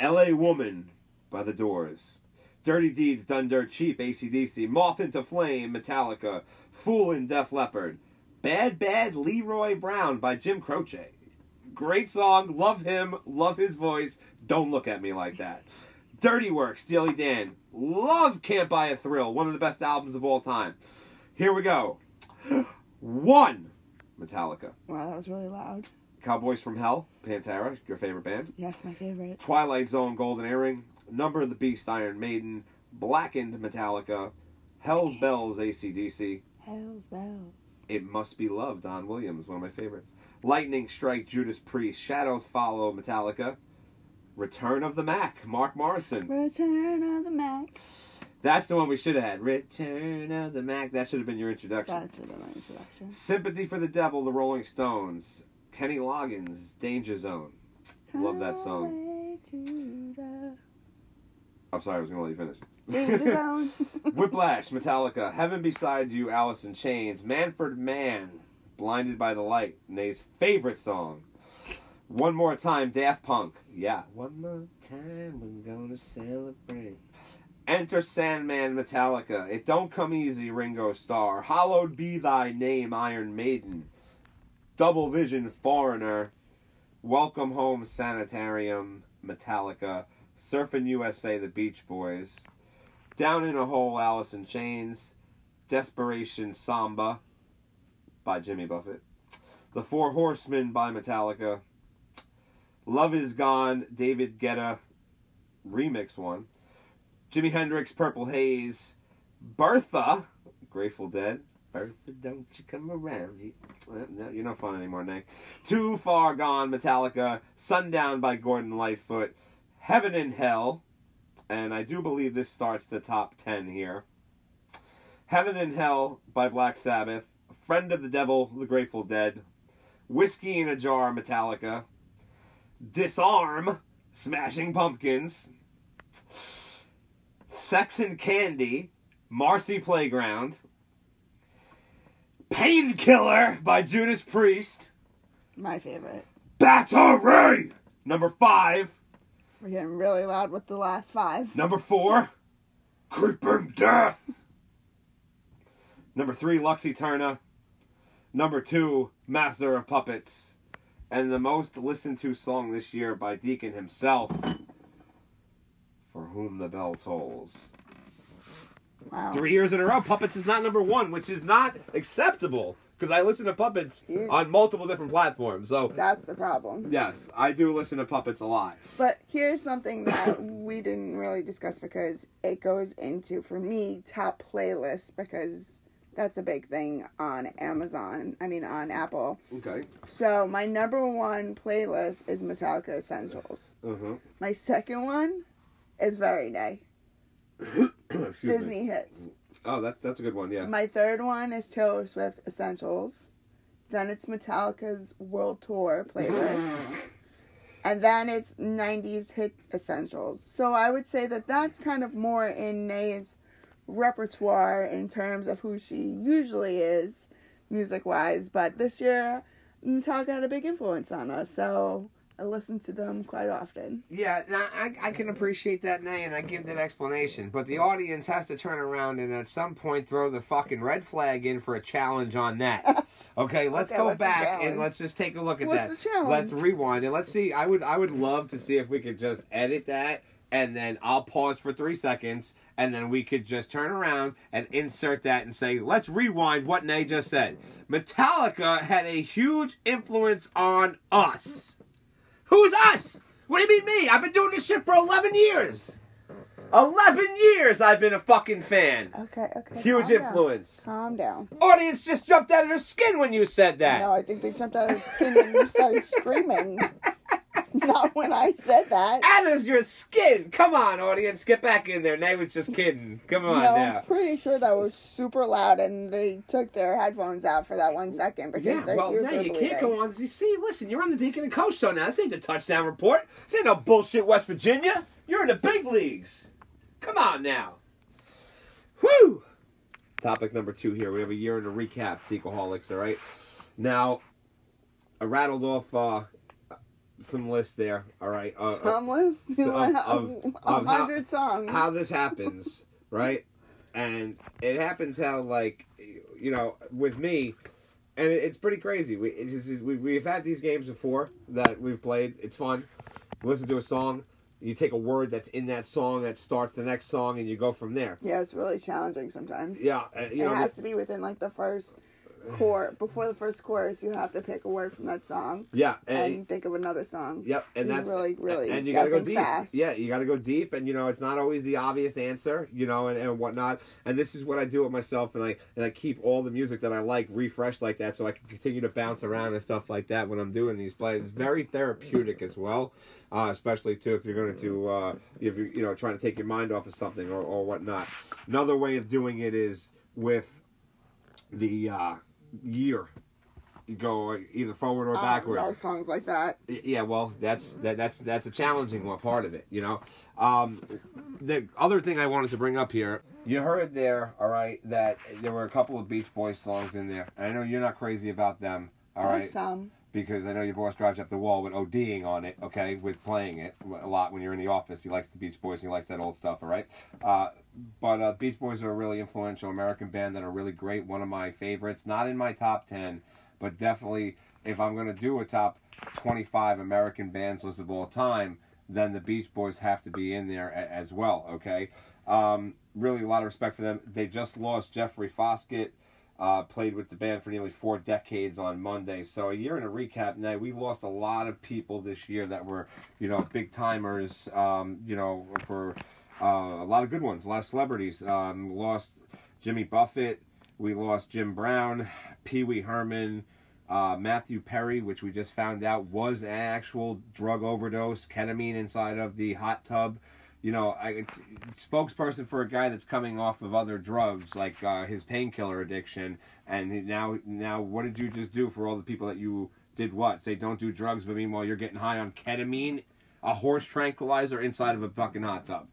L.A. Woman by The Doors. Dirty Deeds Done Dirt Cheap, ACDC. Moth into Flame, Metallica. Foolin' Def Leppard. Bad Bad Leroy Brown by Jim Croce. Great song. Love him. Love his voice. Don't look at me like that. Dirty Work, Steely Dan. Love Can't Buy a Thrill. One of the best albums of all time. Here we go. One. Metallica. Wow, that was really loud. Cowboys from Hell, Pantera, your favorite band. Yes, my favorite. Twilight Zone, Golden Earring, Number of the Beast, Iron Maiden, Blackened, Metallica, Hell's Bells, ACDC, Hell's bells. It Must Be Love, Don Williams, one of my favorites. Lightning Strike, Judas Priest, Shadows Follow, Metallica, Return of the Mack, Mark Morrison. Return of the Mack. That's the one we should have had. Return of the Mack. That should have been your introduction. That should have been my introduction. Sympathy for the Devil, The Rolling Stones, Kenny Loggins, Danger Zone. Love that song. To the I'm sorry, I was going to let you finish. danger (laughs) zone. (laughs) Whiplash, Metallica, Heaven Beside You, Alice in Chains, Manfred Mann, Blinded by the Light, Nay's favorite song. One more time, Daft Punk. Yeah. One more time, we're gonna celebrate. Enter Sandman, Metallica. It Don't Come Easy, Ringo Starr. Hallowed Be Thy Name, Iron Maiden. Double Vision, Foreigner. Welcome Home, Sanitarium, Metallica. Surfing USA, The Beach Boys. Down in a Hole, Alice in Chains. Desperation Samba by Jimmy Buffett. The Four Horsemen by Metallica. Love is Gone, David Guetta remix one. Jimi Hendrix, Purple Haze. Bertha, Grateful Dead. Bertha, don't you come around. You, no, you're not fun anymore, Nick. Too Far Gone, Metallica. Sundown by Gordon Lightfoot. Heaven and Hell. And I do believe this starts the top 10 here. Heaven and Hell by Black Sabbath. Friend of the Devil, The Grateful Dead. Whiskey in a Jar, Metallica. Disarm, Smashing Pumpkins. Sex and Candy, Marcy Playground. Painkiller by Judas Priest. my favorite. Battery, number five. We're getting really loud with the last five. Number four, Creeping Death. Number three, Lux Eterna. Number two, Master of Puppets. And the most listened to song this year by Deacon himself, Whom the Bell Tolls. Wow. Three years in a row, Puppets is not number one, which is not acceptable. Because I listen to Puppets Yeah. on multiple different platforms. So, That's the problem. yes, I do listen to Puppets a lot. But here's something that we didn't really discuss because it goes into, for me, top playlists because that's a big thing on Amazon. I mean, on Apple. Okay. So my number one playlist is Metallica Essentials. Uh-huh. My second one is Very. (coughs) Excuse Disney me. hits. Oh, that's, that's a good one, yeah. My third one is Taylor Swift Essentials. Then it's Metallica's World Tour playlist. (coughs) and then it's 90s hit essentials. So I would say that that's kind of more in Nay's repertoire in terms of who she usually is music wise. But this year, Metallica had a big influence on us. So I listen to them quite often. Yeah, now I, I can appreciate that, Nay, and I give that explanation. But the audience has to turn around and at some point throw the fucking red flag in for a challenge on that. (laughs) Okay, let's Okay, go back and let's just take a look at What's that. the challenge? Let's rewind and let's see. I would I would love to see if we could just edit that and then I'll pause for three seconds and then we could just turn around and insert that and say, let's rewind what Nay just said. Metallica had a huge influence on us. Who's us? What do you mean me? I've been doing this shit for 11 years. 11 years I've been a fucking fan. Okay, okay. Huge calm down. influence. Calm down. Audience just jumped out of their skin when you said that. No, I think they jumped out of their skin when you started screaming. (laughs) (laughs) Not when I said that. Out of your skin. Come on, audience. Get back in there. Nay was just kidding. Come on no, now. I'm pretty sure that was super loud, and they took their headphones out for that one second because Yeah, their well, ears now were you bleeding. can't go on. You see, listen, you're on the Deacon and Co show now. This ain't the touchdown report. This ain't no bullshit West Virginia. You're in the big leagues. Come on now. Whew. Topic number two here. We have a year in a recap, Deacaholics, all right? Now, I rattled off uh, some lists there. All right. Uh, uh, Some list so (laughs) of- of, of- a how- hundred songs. how this happens, (laughs) right? And it happens how like you know with me, and it- it's pretty crazy. We just, we we've had these games before that we've played. It's fun. Listen to a song. You take a word that's in that song that starts the next song, and you go from there. yeah, it's really challenging sometimes. Yeah, uh, you know. it has to be within like the first chorus. Before the first chorus, you have to pick a word from that song yeah, and, and, think of another song. Yep, and You that's really, really and you gotta gotta go deep. fast. Yeah, you gotta go deep, and you know it's not always the obvious answer, you know, and, and whatnot. And this is what I do with myself, and I and I keep all the music that I like refreshed like that, so I can continue to bounce around and stuff like that when I'm doing these plays. It's very therapeutic as well, uh, especially too if you're going to do uh, if you you know trying to take your mind off of something or or whatnot. Another way of doing it is with the uh, year. You go either forward or Um, backwards. no songs like that. Yeah, well, that's that, that's that's a challenging one part of it, you know. Um, the other thing I wanted to bring up here, you heard there, all right, that there were a couple of Beach Boys songs in there. I know you're not crazy about them, all I right, some. because I know your boss drives up the wall with ODing on it, okay, with playing it a lot when you're in the office. He likes the Beach Boys, he likes that old stuff, all right. Uh, but uh, Beach Boys are a really influential American band that are really great. One of my favorites, not in my top ten, but definitely if I'm to do a top 25 American bands list of all time, then the Beach Boys have to be in there a- as well. Okay, um, really a lot of respect for them. They just lost Jeffrey Foskett. Uh, played with the band for nearly four decades on Monday. So a year in a recap now, we lost a lot of people this year that were, you know, big timers. Um, you know, for a lot of good ones, a lot of celebrities. Um, lost Jimmy Buffett. We lost Jim Brown, Pee Wee Herman, uh, Matthew Perry, which we just found out was an actual drug overdose, ketamine inside of the hot tub. You know, I spokesperson for a guy that's coming off of other drugs like uh, his painkiller addiction, and now, now, what did you just do for all the people that you did? What say don't do drugs, but meanwhile you're getting high on ketamine, a horse tranquilizer inside of a fucking hot tub.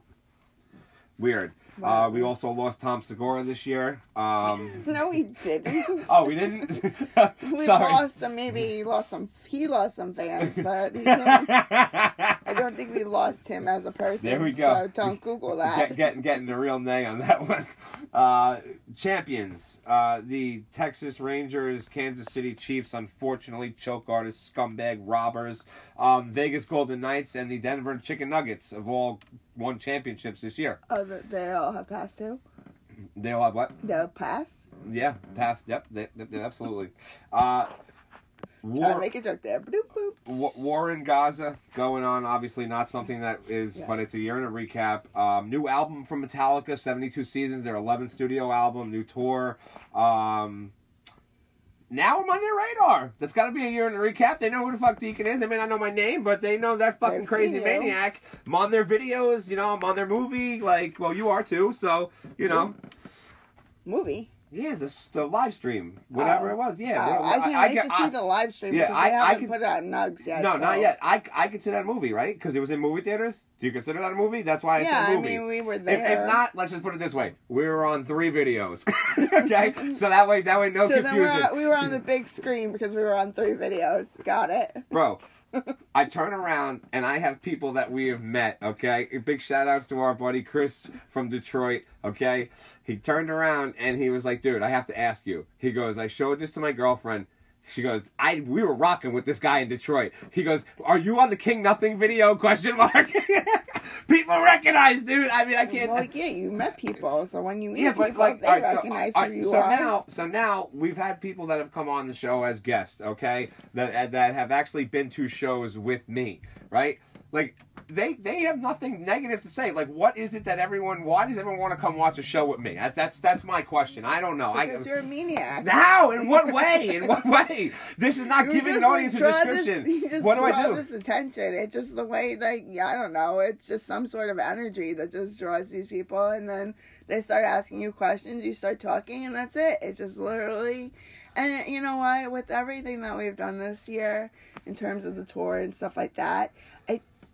Weird. Uh, we also lost Tom Segura this year. Um, (laughs) No, we didn't. (laughs) oh, we didn't. (laughs) we Sorry. lost some. Maybe he lost some. He lost some fans, but he didn't, I don't think we lost him as a person. There we go. So don't Google that. Get, getting getting the real nay on that one. Uh, champions, uh, the Texas Rangers, Kansas City Chiefs, unfortunately choke artists, scumbag robbers, um, Vegas Golden Knights, and the Denver Chicken Nuggets of all won championships this year. Oh, the, they all have passed too. They all have what? They'll pass. Yeah, past. Yep, they, they, absolutely. Uh, war, make a joke there. Boop, boop. wa- war in Gaza going on. Obviously, not something that is, Yeah. but it's a year in a recap. Um, new album from Metallica, seventy-two seasons. Their 11th studio album, new tour. Um, now I'm on their radar. That's got to be a year in a recap. They know who the fuck Deacon is. They may not know my name, but they know that fucking They've crazy maniac. I'm on their videos. You know, I'm on their movie. Like, well, you are too. So, you know. Movie. Yeah, the the live stream, whatever Oh. it was. Yeah, Oh, I can't wait get- to see the live stream yeah, because I- I haven't can- put it on Nugs yet. No, so- not yet. I, I consider that a movie, right? Because it was in movie theaters. Do you consider that a movie? That's why I Yeah, said I movie. mean we were if, there. if not, let's just put it this way: we were on three videos. (laughs) okay, so that way, that way, no so then we're confusion, on, we were on the big screen because we were on three videos. Got it. bro. I turn around and I have people that we have met. Okay, big shout outs to our buddy Chris from Detroit. Okay, he turned around and he was like, "Dude, I have to ask you." He goes, "I showed this to my girlfriend." She goes, I we were rocking with this guy in Detroit. He goes, Are you on the King Nothing video? (laughs) Question mark. (laughs) People recognize, dude. I mean, I can't. Well, yeah, you met people, so when you meet yeah, but people, like, they right, so, recognize all who right, you so are. now, so now we've had people that have come on the show as guests, okay, that that have actually been to shows with me, right? Like they they have nothing negative to say. Like, what is it that everyone? Why does everyone want to come watch a show with me? That's that's that's my question. I don't know. because I, you're a maniac. how? In what way? In what (laughs) way? This is not You giving an audience a description. This, (laughs) you just what do I do? This attention. It's just the way, like, yeah, I don't know. It's just some sort of energy that just draws these people, and then they start asking you questions. You start talking, and that's it. It's just literally, and you know what? With everything that we've done this year, in terms of the tour and stuff like that,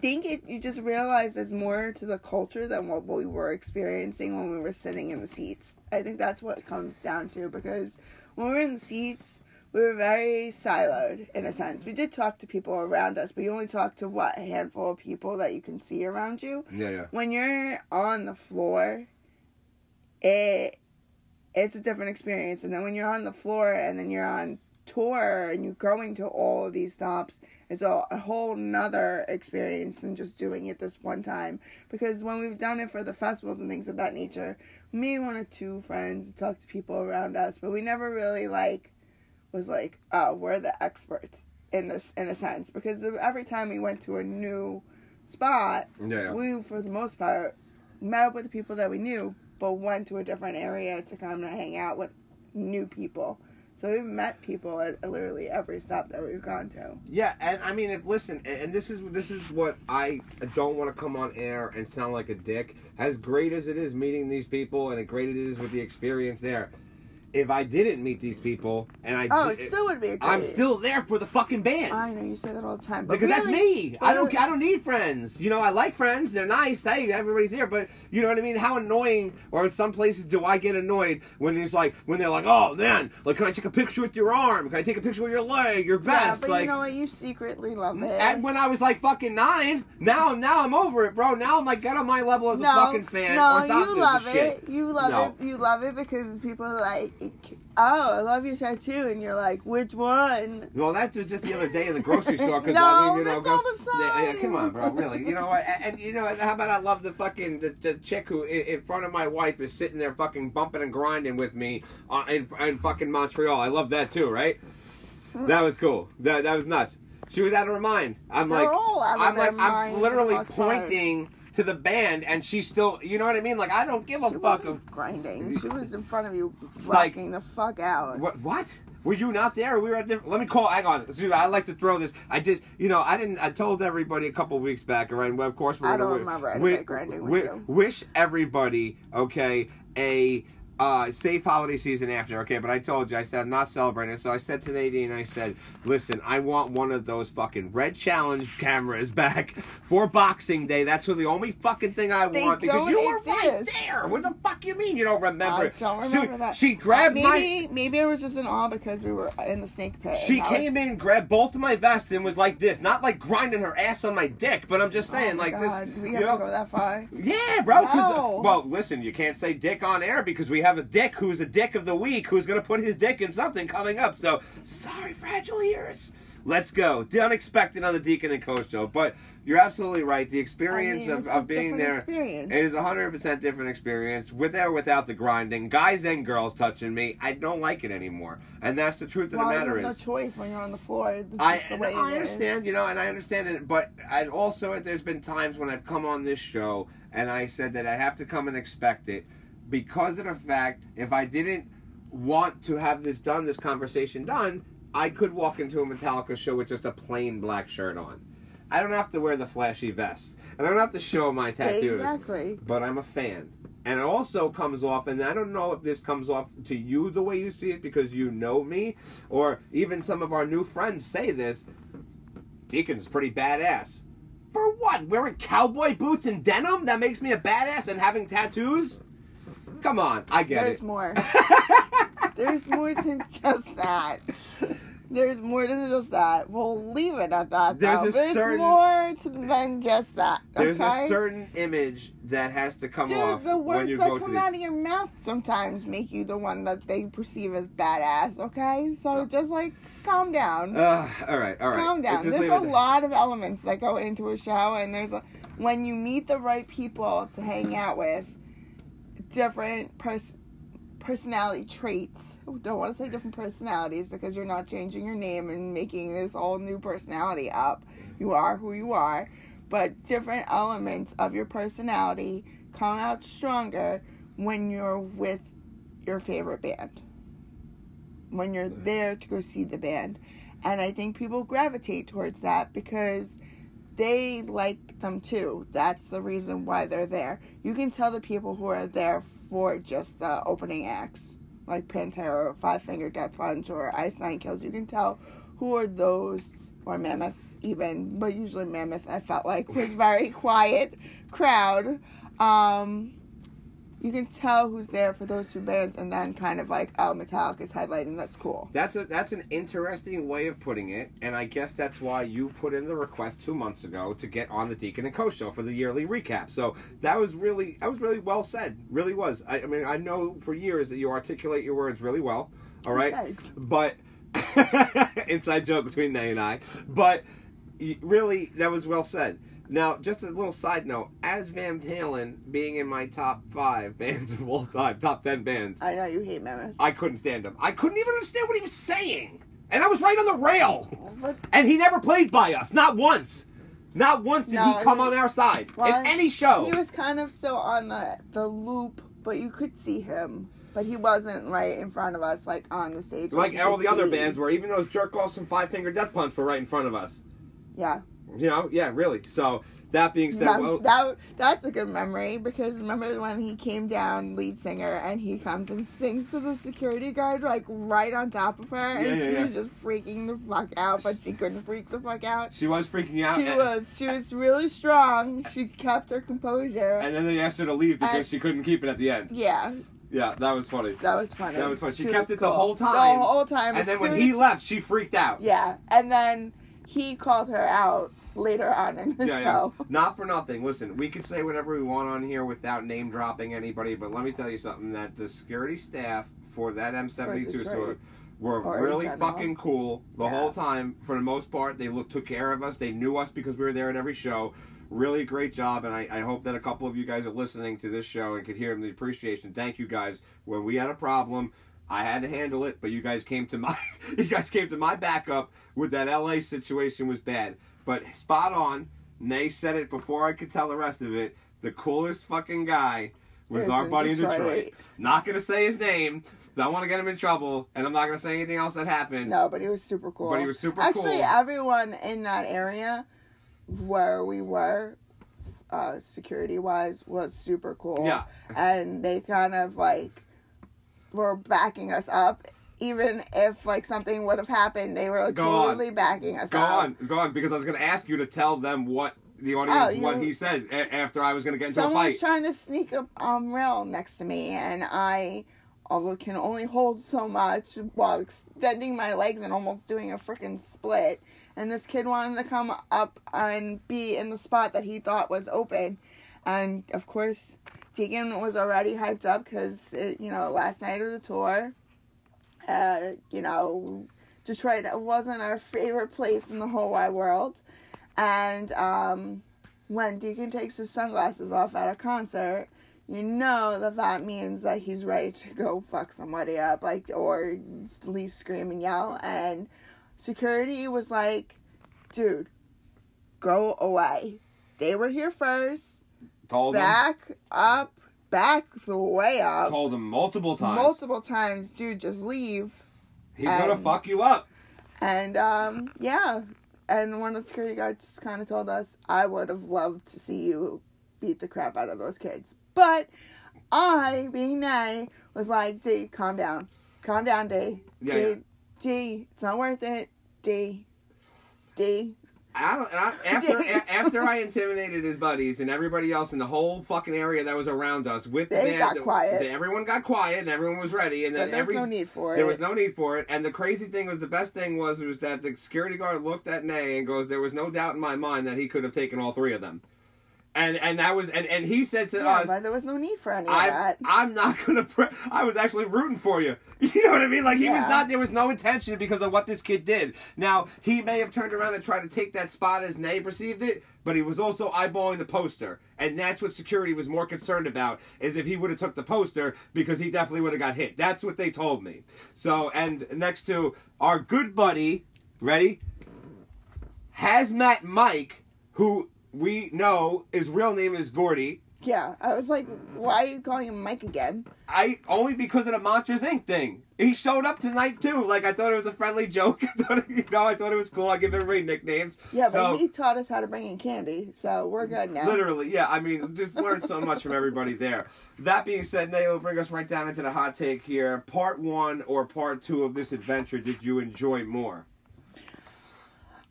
think it. You just realize there's more to the culture than what we were experiencing when we were sitting in the seats. I think that's what it comes down to because when we were in the seats we were very siloed in a sense. We did talk to people around us, but you only talk to what a handful of people that you can see around you. Yeah, yeah. When you're on the floor, it it's a different experience. And then when you're on the floor and then you're on tour and you're going to all of these stops, it's a, a whole nother experience than just doing it this one time. Because when we've done it for the festivals and things of that nature, me and one or two friends talk to people around us, but we never really like was like, oh, we're the experts in this in a sense. Because every time we went to a new spot, Yeah, we for the most part met up with the people that we knew, but went to a different area to come and hang out with new people. So we've met people at literally every stop that we've gone to. Yeah, and I mean, if listen, and, this is this is what I don't want to come on air and sound like a dick. As great as it is meeting these people, and as great it is with the experience there, if I didn't meet these people and I, Oh, it still would be a great. I'm still there for the fucking band. I know you say that all the time, but because that's really- me. I don't. I don't need friends. You know, I like friends. They're nice. Hey, everybody's here. But you know what I mean? How annoying, or in some places, do I get annoyed when he's like, when they're like, oh man, like, can I take a picture with your arm? Can I take a picture with your leg? Your best. Yeah, but like, you know what? You secretly love it. and when I was like fucking nine, now now I'm over it, bro. Now I'm like get on my level as a fucking fan no, or stop you love it. shit. You love No. it. You love it because people are like, oh, I love your tattoo, and you're like, which one? Well, that was just the other day in the grocery store. Cause (laughs) No, I mean, you know, that's go- all the Yeah, yeah, come on, bro. Really, you know what? And, and you know, how about I love the fucking the, the chick who in, in front of my wife is sitting there fucking bumping and grinding with me uh, in, in fucking Montreal. I love that too, right? That was cool. That that was nuts. She was out of her mind. I'm They're like, all out of I'm like, I'm literally pointing. part. To the band, and she's still, you know what I mean? Like, I don't give a She fuck. Of, grinding. (laughs) She was in front of you, Like- rocking the fuck out. What? What? Were you not there? We were at different. Let me call. Hang on. See, I like to throw this. I just, you know, I didn't. I told everybody a couple weeks back, all right? And well, of course, we're I gonna don't wi- remember wi- of grinding with wi- you. Wish everybody, okay, a uh, safe holiday season after, okay? But I told you, I said I'm not celebrating. So I said to Nadine, I said, listen, I want one of those fucking red challenge cameras back for Boxing Day. That's the only fucking thing I They want because you were right there. What the fuck you mean you don't remember? I don't She- remember that. She grabbed my. maybe, Maybe it was just in awe because we were in the snake pit. She I was- came in, grabbed both of my vests, and was like this. Not like grinding her ass on my dick, but I'm just Oh saying, my like God, this. We have to go that far. Yeah, bro. No. well, listen, you can't say dick on air because we have a dick who's a dick of the week who's going to put his dick in something coming up. So, sorry, fragile ears. Let's go. The unexpected on the Deacon and Co show. But you're absolutely right. The experience I mean, of, of being there experience. it is a 100% different experience with or without the grinding. Guys and girls touching me. I don't like it anymore. And that's the truth of well, the you matter have is. no choice when you're on the floor. I, the way I it understand, is. you know, and I understand it, but I also there's been times when I've come on this show and I said that I have to come and expect it because of the fact if I didn't want to have this done, this conversation done, I could walk into a Metallica show with just a plain black shirt on. I don't have to wear the flashy vest, and I don't have to show my tattoos Exactly. but I'm a fan. And it also comes off, and I don't know if this comes off to you the way you see it because you know me, or even some of our new friends say this. Deacon's pretty badass. For what? Wearing cowboy boots and denim? That makes me a badass and having tattoos? Come on, I get There's it. (laughs) There's more. There's more than just that. There's more than just that. We'll leave it at that. There's though. a There's certain- more to, than just that. There's a certain image that has to come Dude, off the when words you that go to come out of your mouth sometimes make you the one that they perceive as badass. Okay, so Oh. just like calm down. Uh, all right, all right. calm down. There's a there. lot of elements that go into a show, and there's a when you meet the right people to hang out with, different pers- personality traits. Don't want to say different personalities because you're not changing your name and making this whole new personality up. You are who you are, but different elements of your personality come out stronger when you're with your favorite band. When you're there to go see the band. And I think people gravitate towards that because they like them too. That's the reason why they're there. You can tell the people who are there for just the opening acts, like Pantera or Five Finger Death Punch or Ice Nine Kills. You can tell who are those, or Mammoth even, but usually Mammoth I felt like was very (laughs) quiet crowd. Um, you can tell who's there for those two bands, and then kind of like, oh, Metallica's headlining. That's cool. That's a that's an interesting way of putting it, and I guess that's why you put in the request two months ago to get on the Deacon and Co show for the yearly recap. So that was really that was really well said, really was. I, I mean, I know for years that you articulate your words really well. All right, Thanks. but (laughs) inside joke between Nay and I, but really that was well said. Now, just a little side note: as Van Halen being in my top five (laughs) bands of all time, top ten bands, I know you hate Mammoth. I couldn't stand him. I couldn't even understand what he was saying. And I was right on the rail. And he never played by us. Not once. Not once did No, he come he- on our side. well, in any show. He was kind of still on the the loop, but you could see him. But he wasn't right in front of us, like on the stage. like all the other bands were, even those jerk offs from Five Finger Death Punch were right in front of us. Yeah, You know? Yeah, really. So, that being said, well, that that's a good memory because remember when he came down, lead singer, and he comes and sings to the security guard like right on top of her, and Yeah, yeah, she yeah. was just freaking the fuck out, but she couldn't freak the fuck out. she was freaking out. She and, was she was really strong. She kept her composure. And then they asked her to leave because And- she couldn't keep it at the end. yeah, Yeah, that was funny. that was funny. That was funny. She kept it the whole time. The whole time. And then when he left, she freaked out. Yeah, and then he called her out later on in the Yeah, yeah. show. (laughs) Not for nothing. Listen, we can say whatever we want on here without name dropping anybody, but let me tell you something: that the security staff for that M72 Detroit. store were Or really fucking cool the Yeah. whole time. For the most part, they look took care of us. They knew us because we were there at every show. Really great job, and I, I hope that a couple of you guys are listening to this show and could hear the appreciation. Thank you guys. When we had a problem, I had to handle it, but you guys came to my (laughs) you guys came to my backup with that LA situation was bad. But spot on. Nay said it before I could tell the rest of it. The coolest fucking guy was our buddy in Detroit. Detroit. Not gonna say his name. Don't want to get him in trouble, and I'm not gonna say anything else that happened. No, but he was super cool. But he was super Actually, cool. Actually, everyone in that area where we were, uh, security wise, was super cool. Yeah. And they kind of like were backing us up. Even if like something would have happened, they were like, Go on. totally backing us up. Go up. on, go on, because I was gonna ask you to tell them what the oh, audience Oh, what he said a- after I was gonna get into Someone a was trying to sneak up on rail next to me, and I although can only hold so much while extending my legs and almost doing a freaking split. And this kid wanted to come up and be in the spot that he thought was open, and of course, Deacon was already hyped up because you know last night of the tour. Uh, you know, Detroit wasn't our favorite place in the whole wide world, and um, when Deacon takes his sunglasses off at a concert, you know that that means that he's ready to go fuck somebody up, like, or at least scream and yell. And security was like, dude, go away. They were here first. Told him, Back up. Back the way up. told him multiple times. Multiple times, dude, just leave. He's gonna fuck you up. And um, yeah, and one of the security guards kind of told us, "I would have loved to see you beat the crap out of those kids," but I, being Nay, was like, "D, calm down, calm down, D, Yeah, D, yeah. D, it's not worth it, D, D." I don't. And I, after (laughs) a, after I intimidated his buddies and everybody else in the whole fucking area that was around us with the They band, got the- quiet. the- everyone got quiet and everyone was ready. And then there's every no need for there was no need for it. And the crazy thing was, the best thing was was that the security guard looked at Nay and goes, "There was no doubt in my mind that he could have taken all three of them." And and that was and, and he said to yeah, us, but there was no need for any of I'm, that. I'm not gonna. Pre- I was actually rooting for you. (laughs) You know what I mean? Like he was not. There was no intention because of what this kid did. Now he may have turned around and tried to take that spot as Nay perceived it, but he was also eyeballing the poster, and that's what security was more concerned about. Is if he would have took the poster because he definitely would have got hit. That's what they told me. So and next to our good buddy, ready, Hazmat Mike, who we know his real name is Gordy. yeah, I was like, "Why are you calling him Mike again?" I only because of the Monsters Inc. thing. He showed up tonight too. Like I thought it was a friendly joke. (laughs) I thought, you know, I thought it was cool. I give everybody nicknames. Yeah, but he taught us how to bring in candy, so we're good now. Literally, yeah. I mean, just learned so much from everybody there. That being said, Nay, will bring us right down into the hot take here. Part one or part two of this adventure did you enjoy more?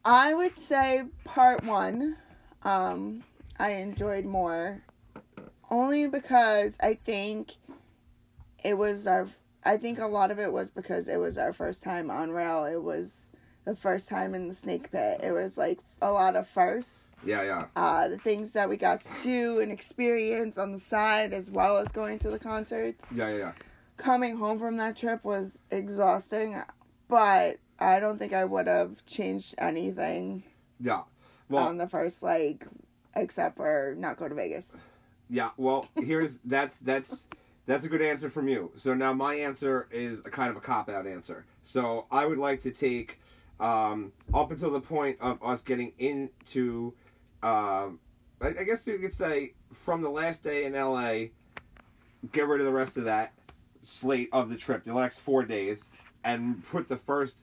I would say part one, um, I enjoyed more Only because I think it was our. I think a lot of it was because it was our first time on rail. It was the first time in the snake pit. It was like a lot of firsts. Yeah, yeah. Uh, the things that we got to do and experience on the side, as well as going to the concerts. Yeah, yeah, yeah. Coming home from that trip was exhausting, but I don't think I would have changed anything Yeah. Well, on the first leg, except for not go to Vegas. Yeah, well, here's (laughs) that's that's that's a good answer from you. So now my answer is a kind of a cop out answer. So I would like to take um, up until the point of us getting into, um, I, I guess you could say from the last day in LA, get rid of the rest of that slate of the trip, the next four days, and put the first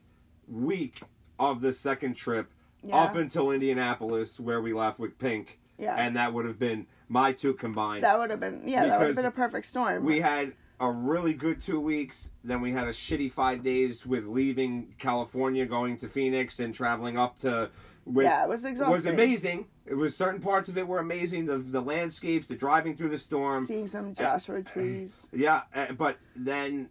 week of the second trip Yeah. up until Indianapolis, where we left with Pink Yeah. and that would have been my two combined. That would have been yeah, that would have been a perfect storm. we had a really good two weeks, then we had a shitty five days with leaving California, going to Phoenix, and traveling up to. With, yeah, it was exhausting. was amazing. It was certain parts of it were amazing. The the landscapes, the driving through the storm. Seeing some Joshua trees. (clears throat) Yeah, uh, but then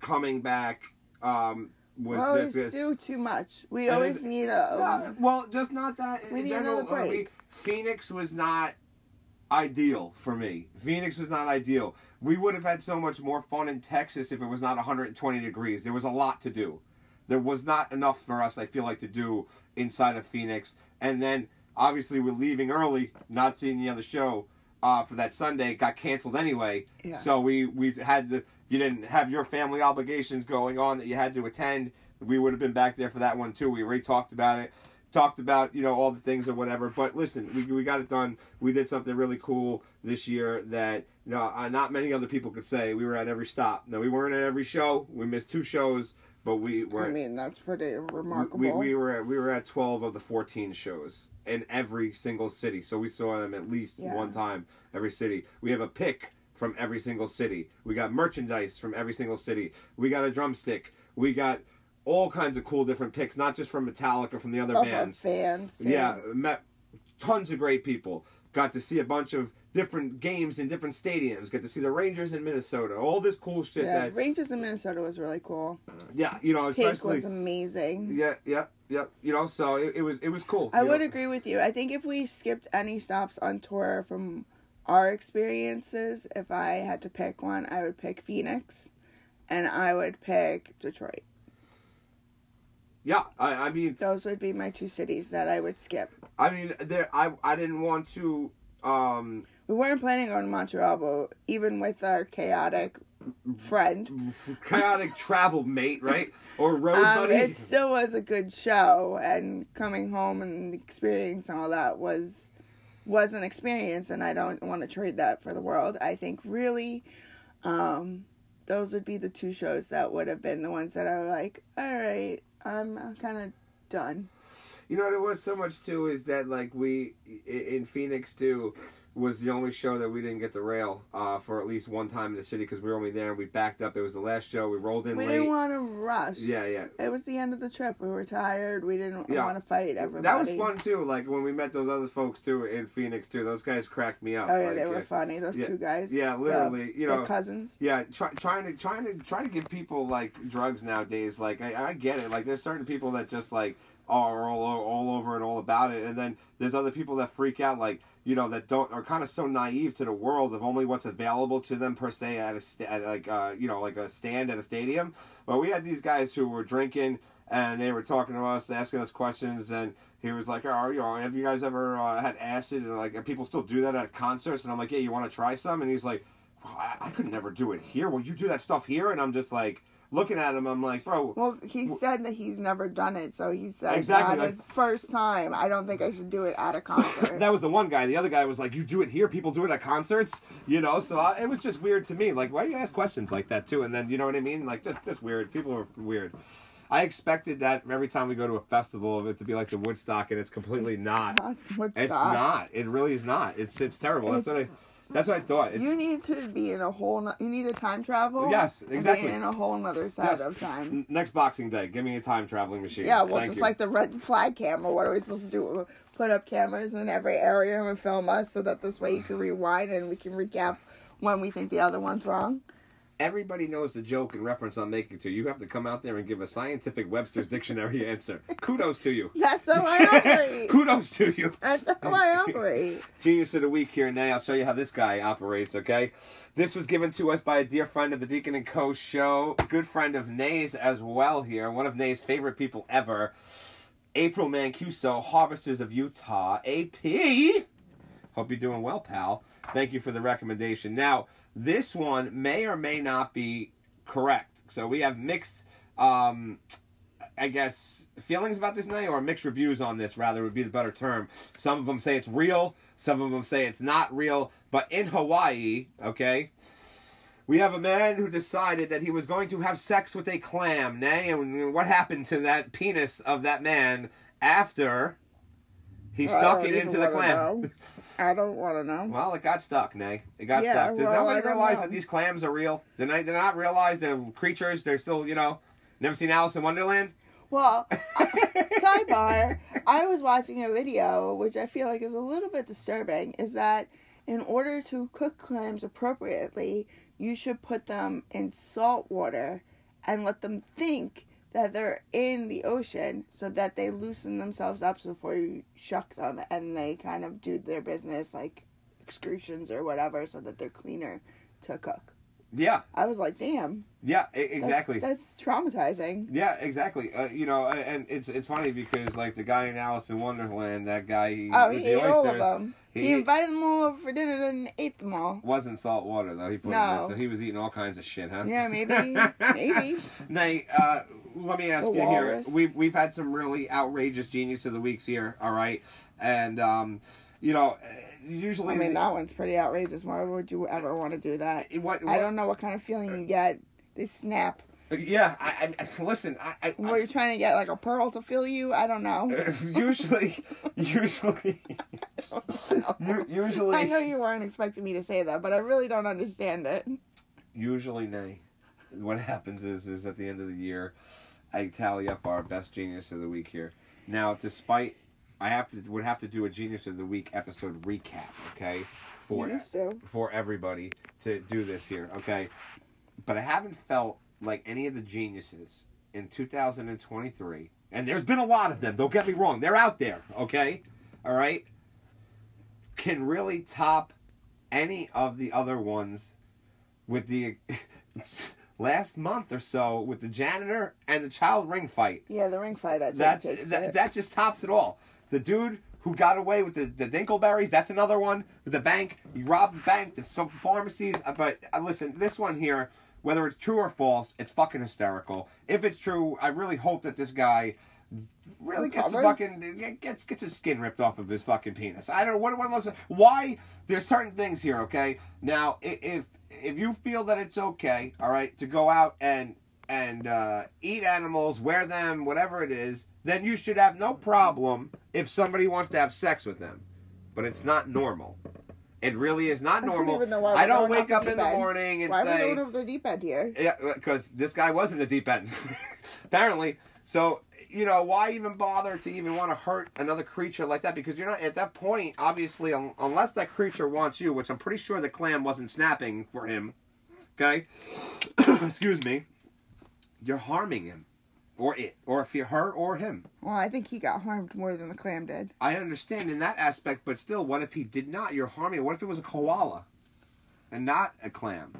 coming back um, was We always do too much. We always need a. No, well, just not that. In We need general, another break. Phoenix was not ideal for me. Phoenix was not ideal. We would have had so much more fun in Texas if it was not 120 degrees. There was a lot to do. There was not enough for us, I feel like, to do inside of Phoenix. And then, obviously, we're leaving early, not seeing the other show uh, for that Sunday. It got canceled anyway. Yeah. So we, we had to, you didn't have your family obligations going on that you had to attend. We would have been back there for that one, too. We already talked about it talked about you know all the things or whatever but listen we, we got it done we did something really cool this year that you know uh, not many other people could say we were at every stop no we weren't at every show we missed two shows but we were I mean, that's pretty remarkable. we, we were at, we were at 12 of the 14 shows in every single city so we saw them at least Yeah. one time every city we have a pick from every single city we got merchandise from every single city we got a drumstick we got all kinds of cool different picks not just from metallica from the other our bands fans. too. yeah, met tons of great people. Got to see a bunch of different games in different stadiums. Got to see the Rangers in Minnesota. All this cool shit Yeah, that Rangers in Minnesota was really cool. yeah, you know, Cake was amazing. yeah, yeah, yeah. You know, so it, it was it was cool. I would know? agree with you. I think if we skipped any stops on tour from our experiences, if I had to pick one, I would pick Phoenix and I would pick Detroit. Yeah, I, I mean, Those would be my two cities that I would skip. I mean, there. I I didn't want to. Um, We weren't planning on Montreal, but even with our chaotic friend, (laughs) chaotic travel mate, right? Or (laughs) road um, buddy. it still was a good show. And coming home and experiencing all that was was an experience, and I don't want to trade that for the world. I think really, um, those would be the two shows that would have been the ones that were like, all right, I'm kind of done. You know what it was so much too is that like we in Phoenix too was the only show that we didn't get the rail uh, for at least one time in the city because we were only there and we backed up. It was the last show. We rolled in We late. didn't want to rush. yeah, yeah. It was the end of the trip. We were tired. We didn't Yeah. want to fight everybody. That was fun too. Like when we met those other folks too in Phoenix too. Those guys cracked me up. Oh yeah, like, they uh, were funny. Those yeah. two guys. Yeah, literally, you know. cousins. Yeah, try, trying to trying to trying to give people like drugs nowadays. Like I, I get it. Like there's certain people that just like are all all over and all about it, and then there's other people that freak out. Like you know that don't are kind of so naive to the world of only what's available to them per se at a at like uh you know like a stand at a stadium. But we had these guys who were drinking and they were talking to us, asking us questions, and he was like, "Oh, you know, have you guys ever uh, had acid?" And like, people still do that at concerts, and I'm like, "Yeah, you want to try some?" And he's like, I, I could never do it here. Will you do that stuff here? And I'm just like looking at him. I'm like, bro. Well, he said that he's never done it, so he said Exactly, that like- his first time. I don't think I should do it at a concert. (laughs) That was the one guy. The other guy was like, "You do it here. People do it at concerts." You know, so I, it was just weird to me. Like, why do you ask questions like that too? And then you know what I mean? Like, just just weird. People are weird. I expected that every time we go to a festival of it to be like the Woodstock, and it's completely not. What's It's not. It really is not. It's it's terrible. That's what I. That's what I thought. It's, You need to be in a whole. No- you need a time travel. Yes, exactly. in a whole nother side Yes. of time. N- Next Boxing Day, give me a time traveling machine. Yeah, well, Thank just you. like the red flag camera. What are we supposed to do? Put up cameras in every area and film us so that this way you can rewind and we can recap when we think the other one's wrong. Everybody knows the joke and reference I'm making to. You have to come out there and give a scientific Webster's dictionary (laughs) answer. Kudos to you. That's how I operate. (laughs) Kudos to you. That's how I operate. (laughs) Genius of the week here, Nay. I'll show you how this guy operates, okay? This was given to us by a dear friend of the Deacon and Co. show, good friend of Nay's as well here, one of Nay's favorite people ever, April Mancuso, Harvesters of Utah, AP. Hope you're doing well, pal. Thank you for the recommendation. Now, this one may or may not be correct. So we have mixed, um, I guess, feelings about this night, or mixed reviews on this, rather, would be the better term. Some of them say it's real, some of them say it's not real. But in Hawaii, okay, we have a man who decided that he was going to have sex with a clam, nay, and what happened to that penis of that man after he I stuck it into the clam? (laughs) I don't want to know. Well, it got stuck, Nay. It got Yeah, stuck. Does well, nobody realize know. that these clams are real? They're not, they're not realize they're creatures. They're still, you know, never seen Alice in Wonderland? Well, (laughs) sidebar, I was watching a video, which I feel like is a little bit disturbing, is that in order to cook clams appropriately, you should put them in salt water and let them think that they're in the ocean so that they loosen themselves up before you shuck them and they kind of do their business like excretions or whatever so that they're cleaner to cook. Yeah, I was like, damn. yeah, e- that's- exactly. That's, traumatizing. Yeah, exactly. Uh, you know, and it's it's funny because like the guy in Alice in Wonderland, that guy he, Oh, he the ate all of them. He, he- invited them all over for dinner and ate them all. wasn't salt water though. He put it in, so he was eating all kinds of shit, huh? Yeah, maybe. (laughs) maybe. Nay, uh, let me ask The you walrus. here. We've we've had some really outrageous genius of the weeks here. All right, and um, you know, usually I mean, that one's pretty outrageous. Why would you ever want to do that? Eh, what, I don't know what kind of feeling you get. They snap. Uh, yeah, I, I listen. I, I, What you're trying to get, like a pearl to fill you? I don't know. Uh, usually, (laughs) usually, u- usually, I know you weren't expecting me to say that, but I really don't understand it. usually, nay. What happens is, is at the end of the year, I tally up our best genius of the week here. Now, despite, I have to would have to do a genius of the week episode recap. Okay, for for everybody to do this here. Okay, but I haven't felt like any of the geniuses in 2023, and there's been a lot of them. Don't get me wrong; they're out there. Okay, all right, can really top any of the other ones with the (laughs) last month or so with the janitor and the child ring fight. Yeah, the ring fight, I think, That's that, it. that just tops it all. The dude who got away with the, the Dinkleberries, that's another one. With the bank, he robbed the bank, the some pharmacies. Uh, But uh, listen, this one here, whether it's true or false, it's fucking hysterical. If it's true, I really hope that this guy really gets fucking gets gets his skin ripped off of his fucking penis. I don't know what what was why there's certain things here. Okay, now if if you feel that it's okay, all right, to go out and and uh, eat animals, wear them, whatever it is, then you should have no problem if somebody wants to have sex with them. But it's not normal. It really is not I normal. why I don't wake up in the end. morning and Why are we going over the deep end here? yeah, because this guy was in the deep end. (laughs) Apparently. So, you know, why even bother to even want to hurt another creature like that? Because you're not, at that point, obviously, un- unless that creature wants you, which I'm pretty sure the clam wasn't snapping for him, okay? (coughs) Excuse me. You're harming him. Or it. Or if you're her or him. Well, I think he got harmed more than the clam did. I understand in that aspect, but still, what if he did not? You're harming. What if it was a koala and not a clam?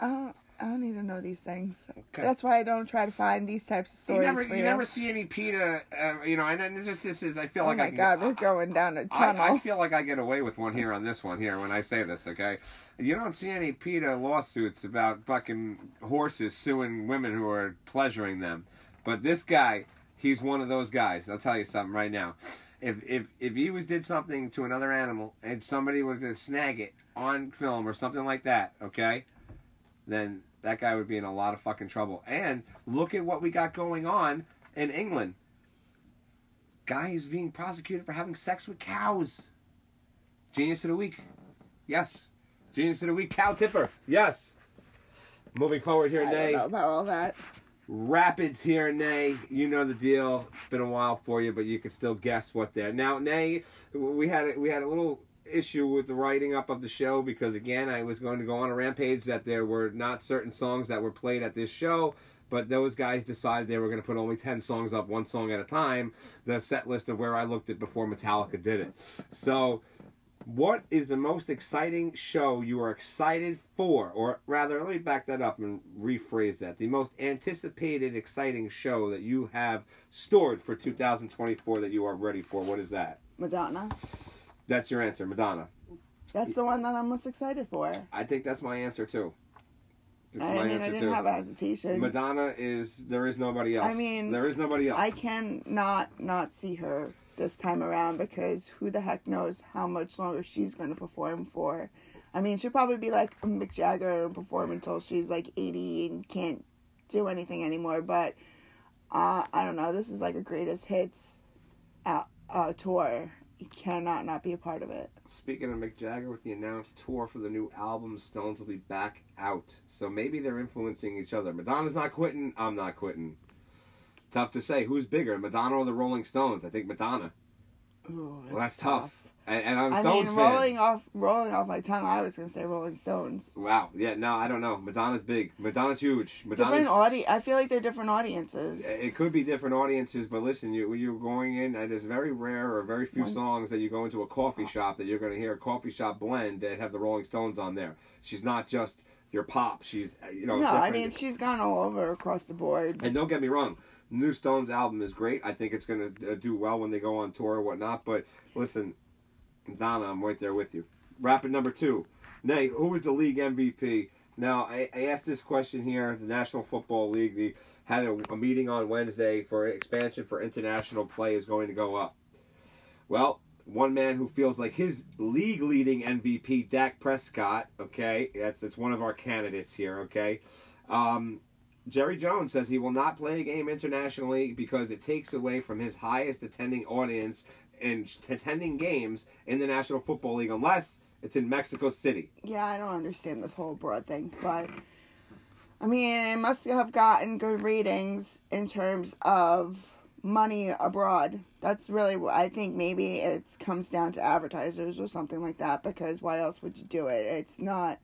Don't, I don't need to know these things. Okay. That's why I don't try to find these types of stories. You never, you never see any PETA, uh, you know, and just this is. I feel oh like I my can, god, we're going down a I, tunnel. I feel like I get away with one here on this one here when I say this. Okay, you don't see any PETA lawsuits about fucking horses suing women who are pleasuring them, but this guy, he's one of those guys. I'll tell you something right now. If if if he was did something to another animal and somebody were to snag it on film or something like that, okay, then that guy would be in a lot of fucking trouble. And look at what we got going on in England. Guy is being prosecuted for having sex with cows. Genius of the week. Yes. Genius of the week, cow Tipper. Yes. Moving forward here, I Nay. don't know about all that. Rapids here, Nay. You know the deal. It's been a while for you, but you can still guess what they're. Now, Nay, we had a, we had a little issue with the writing up of the show because again, I was going to go on a rampage that there were not certain songs that were played at this show. But those guys decided they were going to put only 10 songs up, one song at a time, the set list of where I looked at before Metallica did it. So, what is the most exciting show you are excited for? Or rather, let me back that up and rephrase that. The most anticipated, exciting show that you have stored for 2024 that you are ready for. What is that? Madonna. That's your answer, Madonna. That's the one that I'm most excited for. I think that's my answer too. That's I mean, I didn't too. have a hesitation. Madonna is there is nobody else. I mean, there is nobody else. I can not not see her this time around because who the heck knows how much longer she's going to perform for. I mean, she'll probably be like Mick Jagger and perform until she's like 80 and can't do anything anymore. But uh, I don't know. This is like a greatest hits uh, uh, tour. You cannot not be a part of it. Speaking of Mick Jagger, with the announced tour for the new album, Stones will be back out. So maybe they're influencing each other. Madonna's not quitting. I'm not quitting. Tough to say. Who's bigger, Madonna or the Rolling Stones? I think Madonna. Ooh, Well, that's tough. And, and I'm I Stones mean, fan. rolling off rolling off my tongue, I was gonna say Rolling Stones. Wow. Yeah. No, I don't know. Madonna's big. Madonna's huge. Madonna's Different audi. I feel like they're different audiences. It could be different audiences, but listen, you you're going in, and it's very rare or very few One- songs that you go into a coffee shop that you're going to hear a coffee shop blend that have the Rolling Stones on there. She's not just your pop. She's uh, you know. No, I mean she's gone all over across the board. and don't get me wrong, new Stones album is great. I think it's going to uh, do well when they go on tour or whatnot. But listen, Donna, I'm right there with you. Rapid number two. Nay, who is the league MVP? Now, I, I asked this question here. The National Football League the, had a, a meeting on Wednesday for expansion for international play is going to go up. Well, one man who feels like his league leading MVP, Dak Prescott, okay, that's, that's one of our candidates here, okay. Um, Jerry Jones says he will not play a game internationally because it takes away from his highest attending audience in attending games in the National Football League unless it's in Mexico City. Yeah, I don't understand this whole abroad thing, but I mean, it must have gotten good ratings in terms of money abroad. That's really what I think. Maybe it comes down to advertisers or something like that. Because why else would you do it? It's not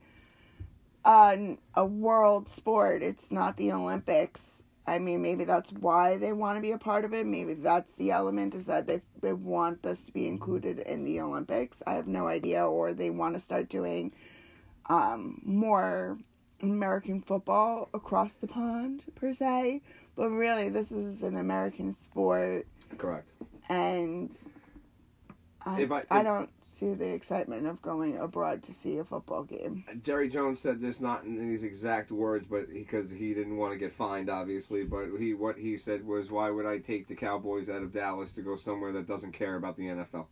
a, a world sport. It's not the Olympics. I mean, maybe that's why they want to be a part of it. Maybe that's the element is that they, they want this to be included in the Olympics. I have no idea. Or they want to start doing um, more American football across the pond, per se. But really, this is an American sport, Correct. and I, If I- I don't see the excitement of going abroad to see a football game. Jerry Jones said this not in these exact words, but because he didn't want to get fined, obviously. But he what he said was, "Why would I take the Cowboys out of Dallas to go somewhere that doesn't care about the NFL?"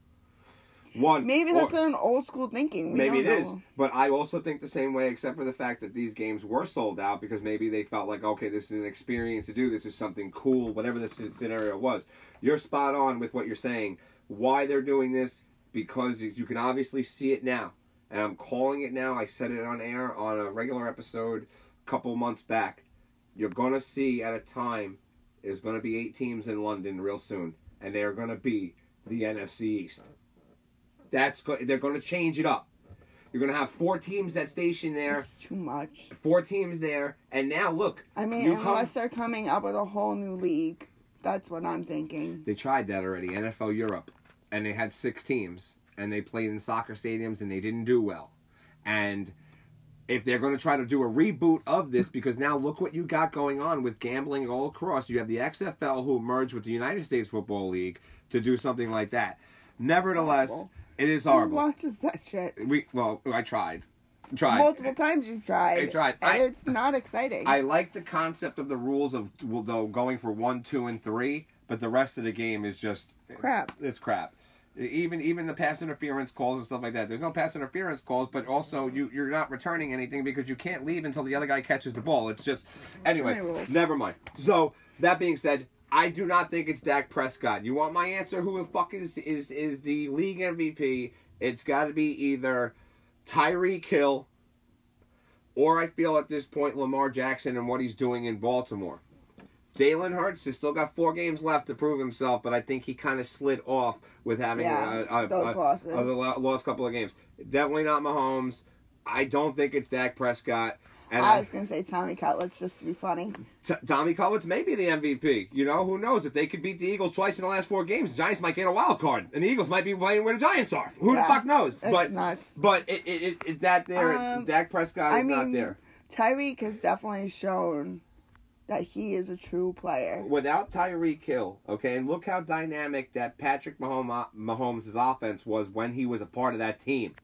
One, Maybe or- that's an old school thinking. We maybe it don't is, but I also think the same way, except for the fact that these games were sold out because maybe they felt like, okay, this is an experience to do. This is something cool, whatever the scenario was. You're spot on with what you're saying. Why they're doing this? Because you can obviously see it now, and I'm calling it now. I said it on air on a regular episode a couple months back. You're gonna see at a time there's gonna be eight teams in London real soon, and they are gonna be the NFC East. That's go- they're going to change it up. You're going to have four teams that station there, It's too much. four teams there, and now look. I mean, unless they're coming up with a whole new league, that's what I'm thinking. they tried that already, NFL Europe, and they had six teams, and they played in soccer stadiums, and they didn't do well. And if they're going to try to do a reboot of this, because now look what you got going on with gambling all across. You have the XFL who merged with the United States Football League to do something like that. Nevertheless, it is Who horrible. watches that shit? We well, I tried, tried. Multiple times you've tried. I tried. I- it's not exciting. I like the concept of the rules of though going for one, two, and three, but the rest of the game is just Crap. It's crap. Even even the pass interference calls and stuff like that. There's no pass interference calls, but also you you're not returning anything because you can't leave until the other guy catches the ball. It's just anyway. Never mind. So that being said, I do not think it's Dak Prescott. You want my answer? Who the fuck is is is the league MVP? It's got to be either Tyreek Hill, or I feel at this point Lamar Jackson and what he's doing in Baltimore. Jalen Hurts has still got four games left to prove himself, but I think he kind of slid off with having Yeah, a, a, those a, losses. a lo- lost couple of games. Definitely not Mahomes. I don't think it's Dak Prescott. And I was gonna say Tommy Cutlets just to be funny. T- Tommy Cutlets may be the MVP. You know, who knows? If they could beat the Eagles twice in the last four games, the Giants might get a wild card, and the Eagles might be playing where the Giants are. Who Yeah, the fuck knows? it's but nuts. but it, it, it, that there, Um, Dak Prescott is I not there. Tyreek has definitely shown that he is a true player. Without Tyreek Hill, okay, and look how dynamic that Patrick Mahomes Mahomes' offense was when he was a part of that team.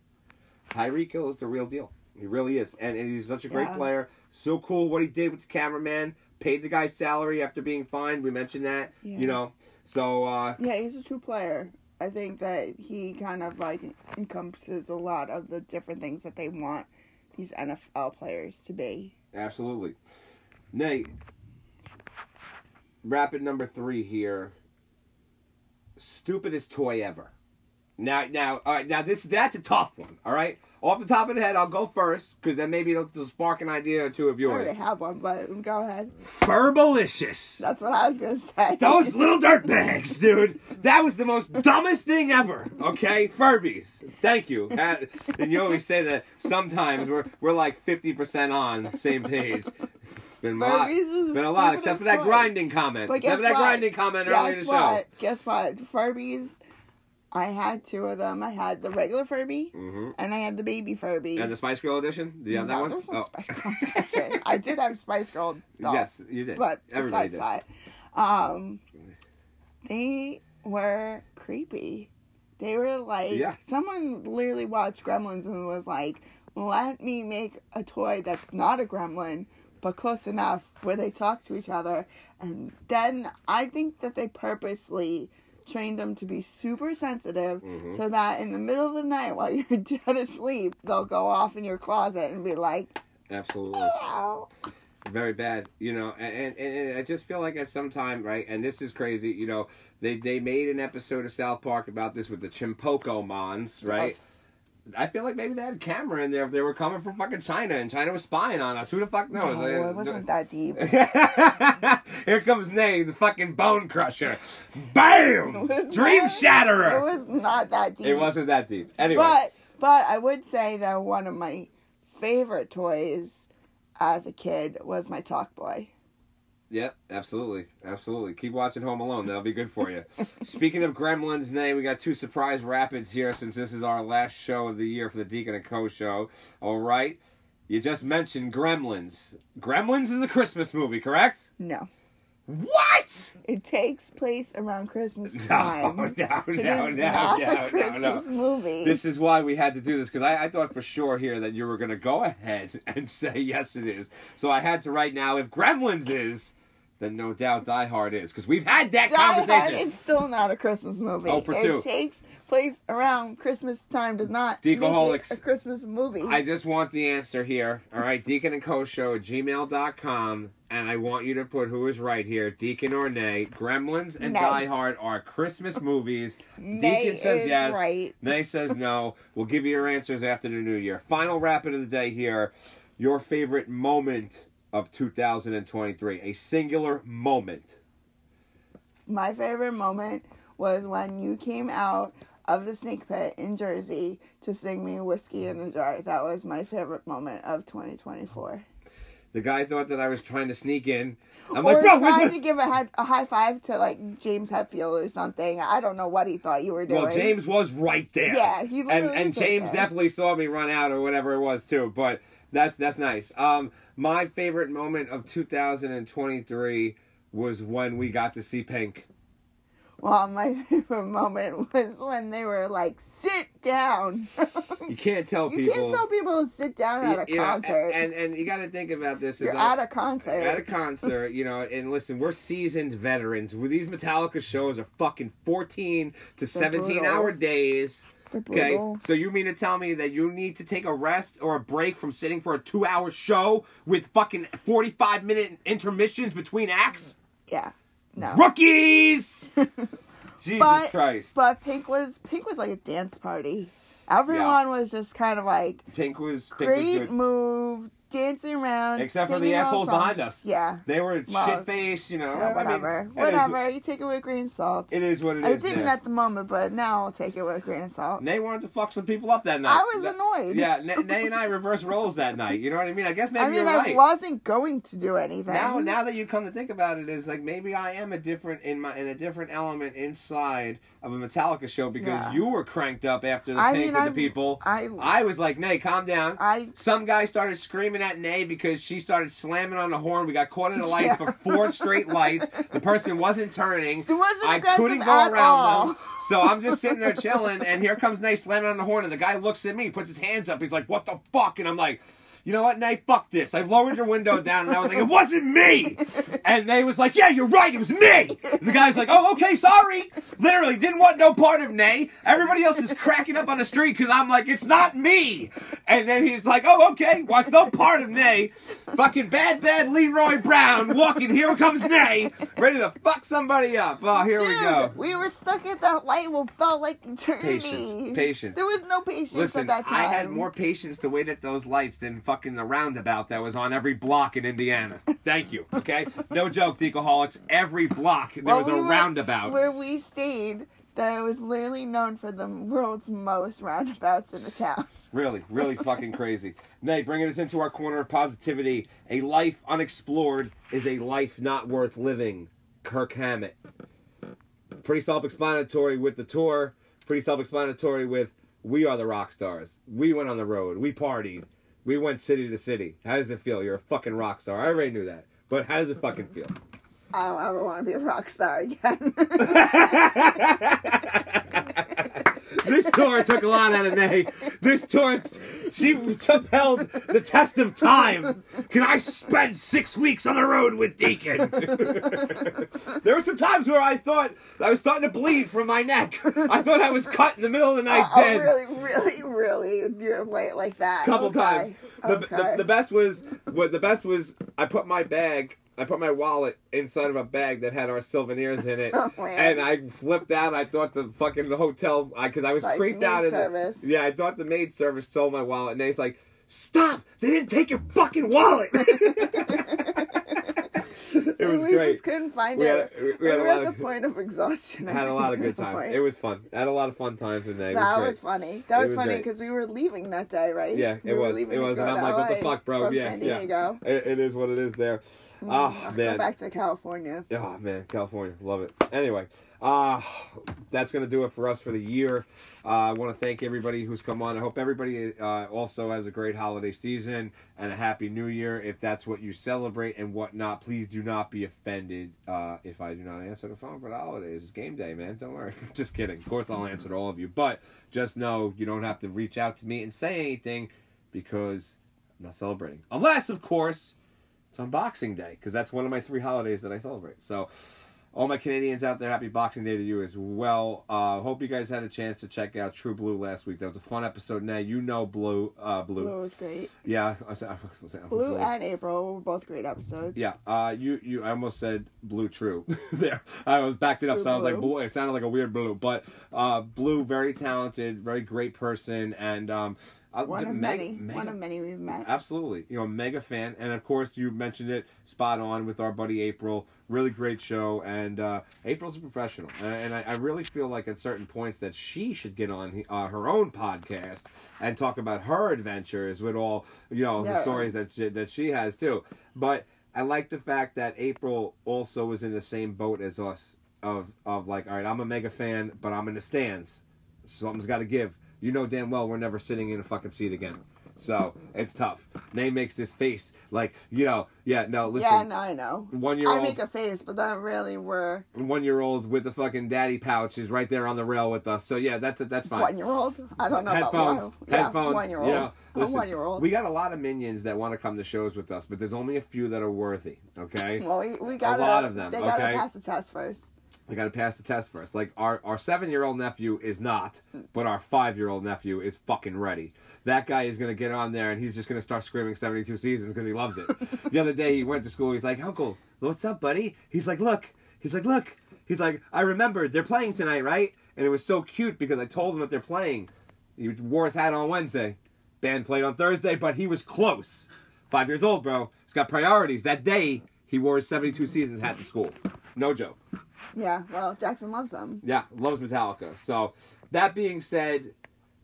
Tyreek Hill is the real deal. He really is, and, and he's such a great Yeah. player. So cool what he did with the cameraman. Paid the guy's salary after being fined. We mentioned that. Yeah. You know, so uh, Yeah, he's a true player. I think that he kind of like encompasses a lot of the different things that they want these NFL players to be. Absolutely. Nay, rapid number three here. Stupidest toy ever. Now, now, all right. Now, this that's a tough one. All right, off the top of the head, I'll go first because then maybe it'll spark an idea or two of yours. I already have one, but go ahead. Furbalicious. That's what I was gonna say. Those little dirt bags, dude. That was the most dumbest thing ever. Okay, Furbies. Thank you. Uh, and you always say that sometimes we're we're like fifty percent on the same page. Been a lot. The Been a lot, except for that toy. grinding comment. But except guess for that what? grinding comment earlier in Guess the show. what? Guess what? Furbies. I had two of them. I had the regular Furby, hmm and I had the baby Furby. And the Spice Girl edition. Do you have that No, one? there's no Oh. Spice Girl edition. (laughs) I did have Spice Girl dolls. Yes, you did. But Everybody besides did. that, um, they were creepy. They were like Yeah. someone literally watched Gremlins and was like, "Let me make a toy that's not a gremlin, but close enough where they talk to each other." And then I think that they purposely trained them to be super sensitive Mhm. so that in the middle of the night while (laughs) you're dead asleep they'll go off in your closet and be like Absolutely. Ow. very bad you know and, and, and i just feel like at some time right and this is crazy you know they they made an episode of south park about this with the Chinpokomons right Yes. I feel like maybe they had a camera in there if they were coming from fucking china and china was spying on us who the fuck knows No, it uh, wasn't that deep. (laughs) here comes Nay, the fucking bone crusher. Bam! Dream not- shatterer. It was not that deep. It wasn't that deep. Anyway, But but I would say that one of my favorite toys as a kid was my Talkboy. Yep, absolutely, absolutely. Keep watching Home Alone; that'll be good for you. (laughs) Speaking of Gremlins, Nay, we got two surprise rapids here since this is our last show of the year for the Deacon and Co. show. All right, you just mentioned Gremlins. Gremlins is a Christmas movie, correct? No. What? It takes place around Christmas (laughs) time. no, no, It is no, not no, a no, Christmas no. movie. This is why we had to do this because I, I thought for sure here that you were going to go ahead (laughs) and say yes, it is. So I had to write now if Gremlins is, then no doubt Die Hard is because we've had that Die Hard conversation. is still not a Christmas movie. Oh, for it two. takes place around Christmas time. Does not it a Christmas movie. I just want the answer here. All right, Deacon and Co Show at gmail.com. And I want you to put who is right here, Deacon or Nay. Gremlins and Nay. Die Hard are Christmas movies. Nay Deacon says is yes. right. Nay says no. We'll give you your answers after the new year. Final rapid of the day here. Your favorite moment of 2023. A singular moment. My favorite moment was when you came out of the snake pit in Jersey to sing me "Whiskey in a Jar." That was my favorite moment of 2024. The guy thought that I was trying to sneak in. I'm or like, bro, where's my... to give a, high, a high five to like James Hetfield or something. I don't know what he thought you were doing. Well, James was right there. Yeah, he and literally and James there. definitely saw me run out or whatever it was too. But that's that's nice. Um, my favorite moment of 2023 was when we got to see Pink. Well, my (laughs) favorite moment was when they were like, "Sit down." (laughs) You can't tell you people. can't tell people to sit down at a you know, concert. and and you got to think about this. You're at a concert. at a concert, you know, and listen, we're seasoned veterans. With these Metallica shows are fucking 14 to 17 hour days. Okay, so you mean to tell me that you need to take a rest or a break from sitting for a two hour show with fucking 45 minute intermissions between acts? Yeah. No. Rookies! (laughs) Jesus But- Christ. But Pink was Pink was like a dance party Everyone was just kind of like Pink was Pink was great move, dancing around, Except for the assholes behind us. Yeah, They were Well, shit faced, you know. yeah, I mean, whatever, is- whatever. you take it with a grain of salt. It is what it I is. didn't yeah. at the moment, but now I'll take it with a grain of salt. Nay wanted to fuck some people up that night. I was That- annoyed. Yeah, (laughs) Nay, Nay and I reversed roles that night. You know what I mean? I guess maybe I mean, you're I right. wasn't going to do anything. Now, now that you come to think about it, it, is like maybe I am a different in my in a different element inside of a Metallica show because Yeah. you were cranked up after the I mean, with I- the people. I, I was like, Nay, calm down. I, Some guy started screaming at Nay because she started slamming on the horn. We got caught in the light Yeah. for four straight lights. The person wasn't turning. it wasn't I couldn't go around all. them. So I'm just sitting there chilling, and here comes Nay slamming on the horn, and the guy looks at me, puts his hands up. He's like, "What the fuck?" And I'm like, "You know what, Nay? Fuck this." I lowered your window down, and I was like, "It wasn't me." And Nay was like, "Yeah, you're right. It was me." And the guy's like, "Oh, okay, sorry." Literally didn't want no part of Nay. Everybody else is cracking up on the street because I'm like, "It's not me." And then he's like, "Oh, okay, watch no part of Nay." Fucking bad, bad Leroy Brown walking. Here comes Nay, ready to fuck somebody up. Oh, here we go. We were stuck at that light what felt like eternity. Patience, patience. There was no patience Listen, at that time. I had more patience to wait at those lights than fucking the roundabout that was on every block in Indiana. Thank you. Okay, no joke, Deacaholics. Every block there Well, was we a were- roundabout. Where we stayed, that was literally known for the world's most roundabouts in the town. Really, really fucking crazy. Nay, bringing us into our corner of positivity. A life unexplored is a life not worth living. Kirk Hammett. Pretty self-explanatory with the tour. Pretty self-explanatory with we are the rock stars. We went on the road. We partied. We went city to city. How does it feel? You're a fucking rock star. I already knew that. But how does it fucking feel? I don't ever want to be a rock star again. (laughs) (laughs) this tour took a lot out of Nay. This tour, she upheld the test of time. Can I spend six weeks on the road with Deacon? there were some times where I thought I was starting to bleed from my neck. I thought I was cut in the middle of the night oh, dead. really, really, really? You're it like that? A couple okay. times. The, okay. the, the best was what the best was I put my bag I put my wallet inside of a bag that had our souvenirs in it, (laughs) Oh, man. and I flipped out. I thought the fucking hotel because I, was Like creeped out. in the- service. yeah, I thought the maid service stole my wallet, and they's like, "Stop! They didn't take your fucking wallet." (laughs) it was we great. just couldn't find We it. a- we- we had a were lot at of- the point of exhaustion. (laughs) had a lot of good times. Point. It was fun. I had a lot of fun times in there. That was was, funny. That was, was funny because we were leaving that day, right? Yeah, it was. leaving It was, and I'm like, what the fuck, bro? Yeah, San yeah. It, it is what it is there. Oh I'll man. Go back to California. Oh man, California, love it. Anyway, uh that's gonna do it for us for the year. Uh, I want to thank everybody who's come on. I hope everybody uh, also has a great holiday season and a happy New Year. If that's what you celebrate and whatnot, please do not be offended uh, if I do not answer the phone for the holidays. It's game day, man. Don't worry. (laughs) just kidding. Of course, I'll answer to all of you, but just know you don't have to reach out to me and say anything because I'm not celebrating, unless, of course it's on Boxing Day because that's one of my three holidays that I celebrate. So, all my Canadians out there, happy Boxing Day to you as well. Uh, hope you guys had a chance to check out True Blue last week. That was a fun episode. Now you know Blue, uh, Blue. Blue was great. Yeah, I was, I was, I was, Blue and April were both great episodes. yeah. Uh, you, you. I almost said Blue True (laughs) there. I was backed it up, True so I was like Blue. Blue. It sounded like a weird Blue, but uh, Blue, very talented, very great person, and um, uh, One of many. One of many we've met. Absolutely. You know, mega fan. And of course, you mentioned it spot on with our buddy April. Really great show. And uh, April's a professional. And, and I, I really feel like at certain points that she should get on uh, her own podcast and talk about her adventures with all, you know, the stories that she, that she has too. But I like the fact that April also is in the same boat as us of, of like, all right, I'm a mega fan, but I'm in the stands. Something's got to give. You know damn well we're never sitting in a fucking seat again. So it's tough. Nay makes this face like, you know, yeah, no, listen. yeah, no, I know. One year old. I make a face, but that really were one year old with the fucking daddy pouch is right there on the rail with us. So yeah, that's that's fine. one year old. I don't know headphones, about. Yeah, headphones. one year You old. know, listen, one year old. We got a lot of minions that want to come to shows with us, but there's only a few that are worthy. Okay, well, we, we got a lot of them, They gotta okay? pass the test first. We got to pass the test first. Like our our seven year old nephew is not, but our five year old nephew is fucking ready. That guy is gonna get on there and he's just gonna start screaming seventy two seasons because he loves it. the other day he went to school. He's like, Uncle, what's up, buddy? He's like, Look. He's like, Look. He's like, I remembered they're playing tonight, right? And it was so cute because I told him that they're playing. He wore his hat on Wednesday. Band played on Thursday, but he was close. Five years old, bro. He's got priorities. That day, he wore his 72 seasons hat to school. No joke. Yeah, well, Jackson loves them. Yeah, loves Metallica. So, that being said,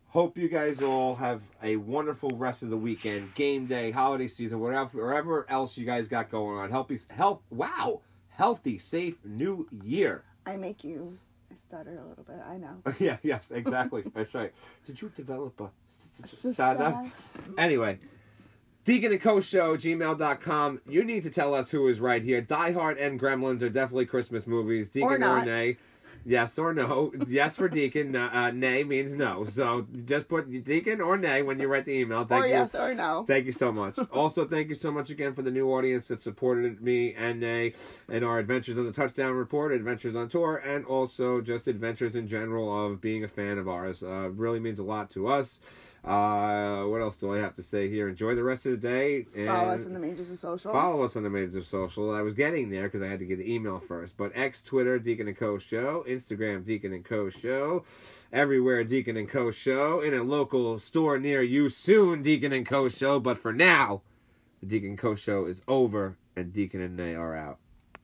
hope you guys all have a wonderful rest of the weekend, game day, holiday season, whatever, wherever else you guys got going on. Healthy, health. Wow, healthy, safe new year. I make you I stutter a little bit. I know. yeah, yes, exactly. That's right. Did you develop a stutter? Anyway, Deacon and Co Show, gmail.com. You need to tell us who is right here. Die Hard and Gremlins are definitely Christmas movies. Deacon Or not. nay. Yes or no. yes for Deacon. Uh, nay means no. So just put Deacon or nay when you write the email. Thank or you. yes or no. Thank you so much. (laughs) also, thank you so much again for the new audience that supported me and Nay and our adventures on the Touchdown Report, adventures on tour, and also just adventures in general of being a fan of ours. Uh, really means a lot to us. Uh, what else do I have to say here? Enjoy the rest of the day. And Follow us on the majors of social. Follow us on the majors of social. I was getting there because I had to get the email first. But X, Twitter, Deacon and Co. Show. Instagram, Deacon and Co. Show. Everywhere, Deacon and Co. Show. In a local store near you soon, Deacon and Co. Show. But for now, the Deacon and Co. Show is over, and Deacon and Nay are out.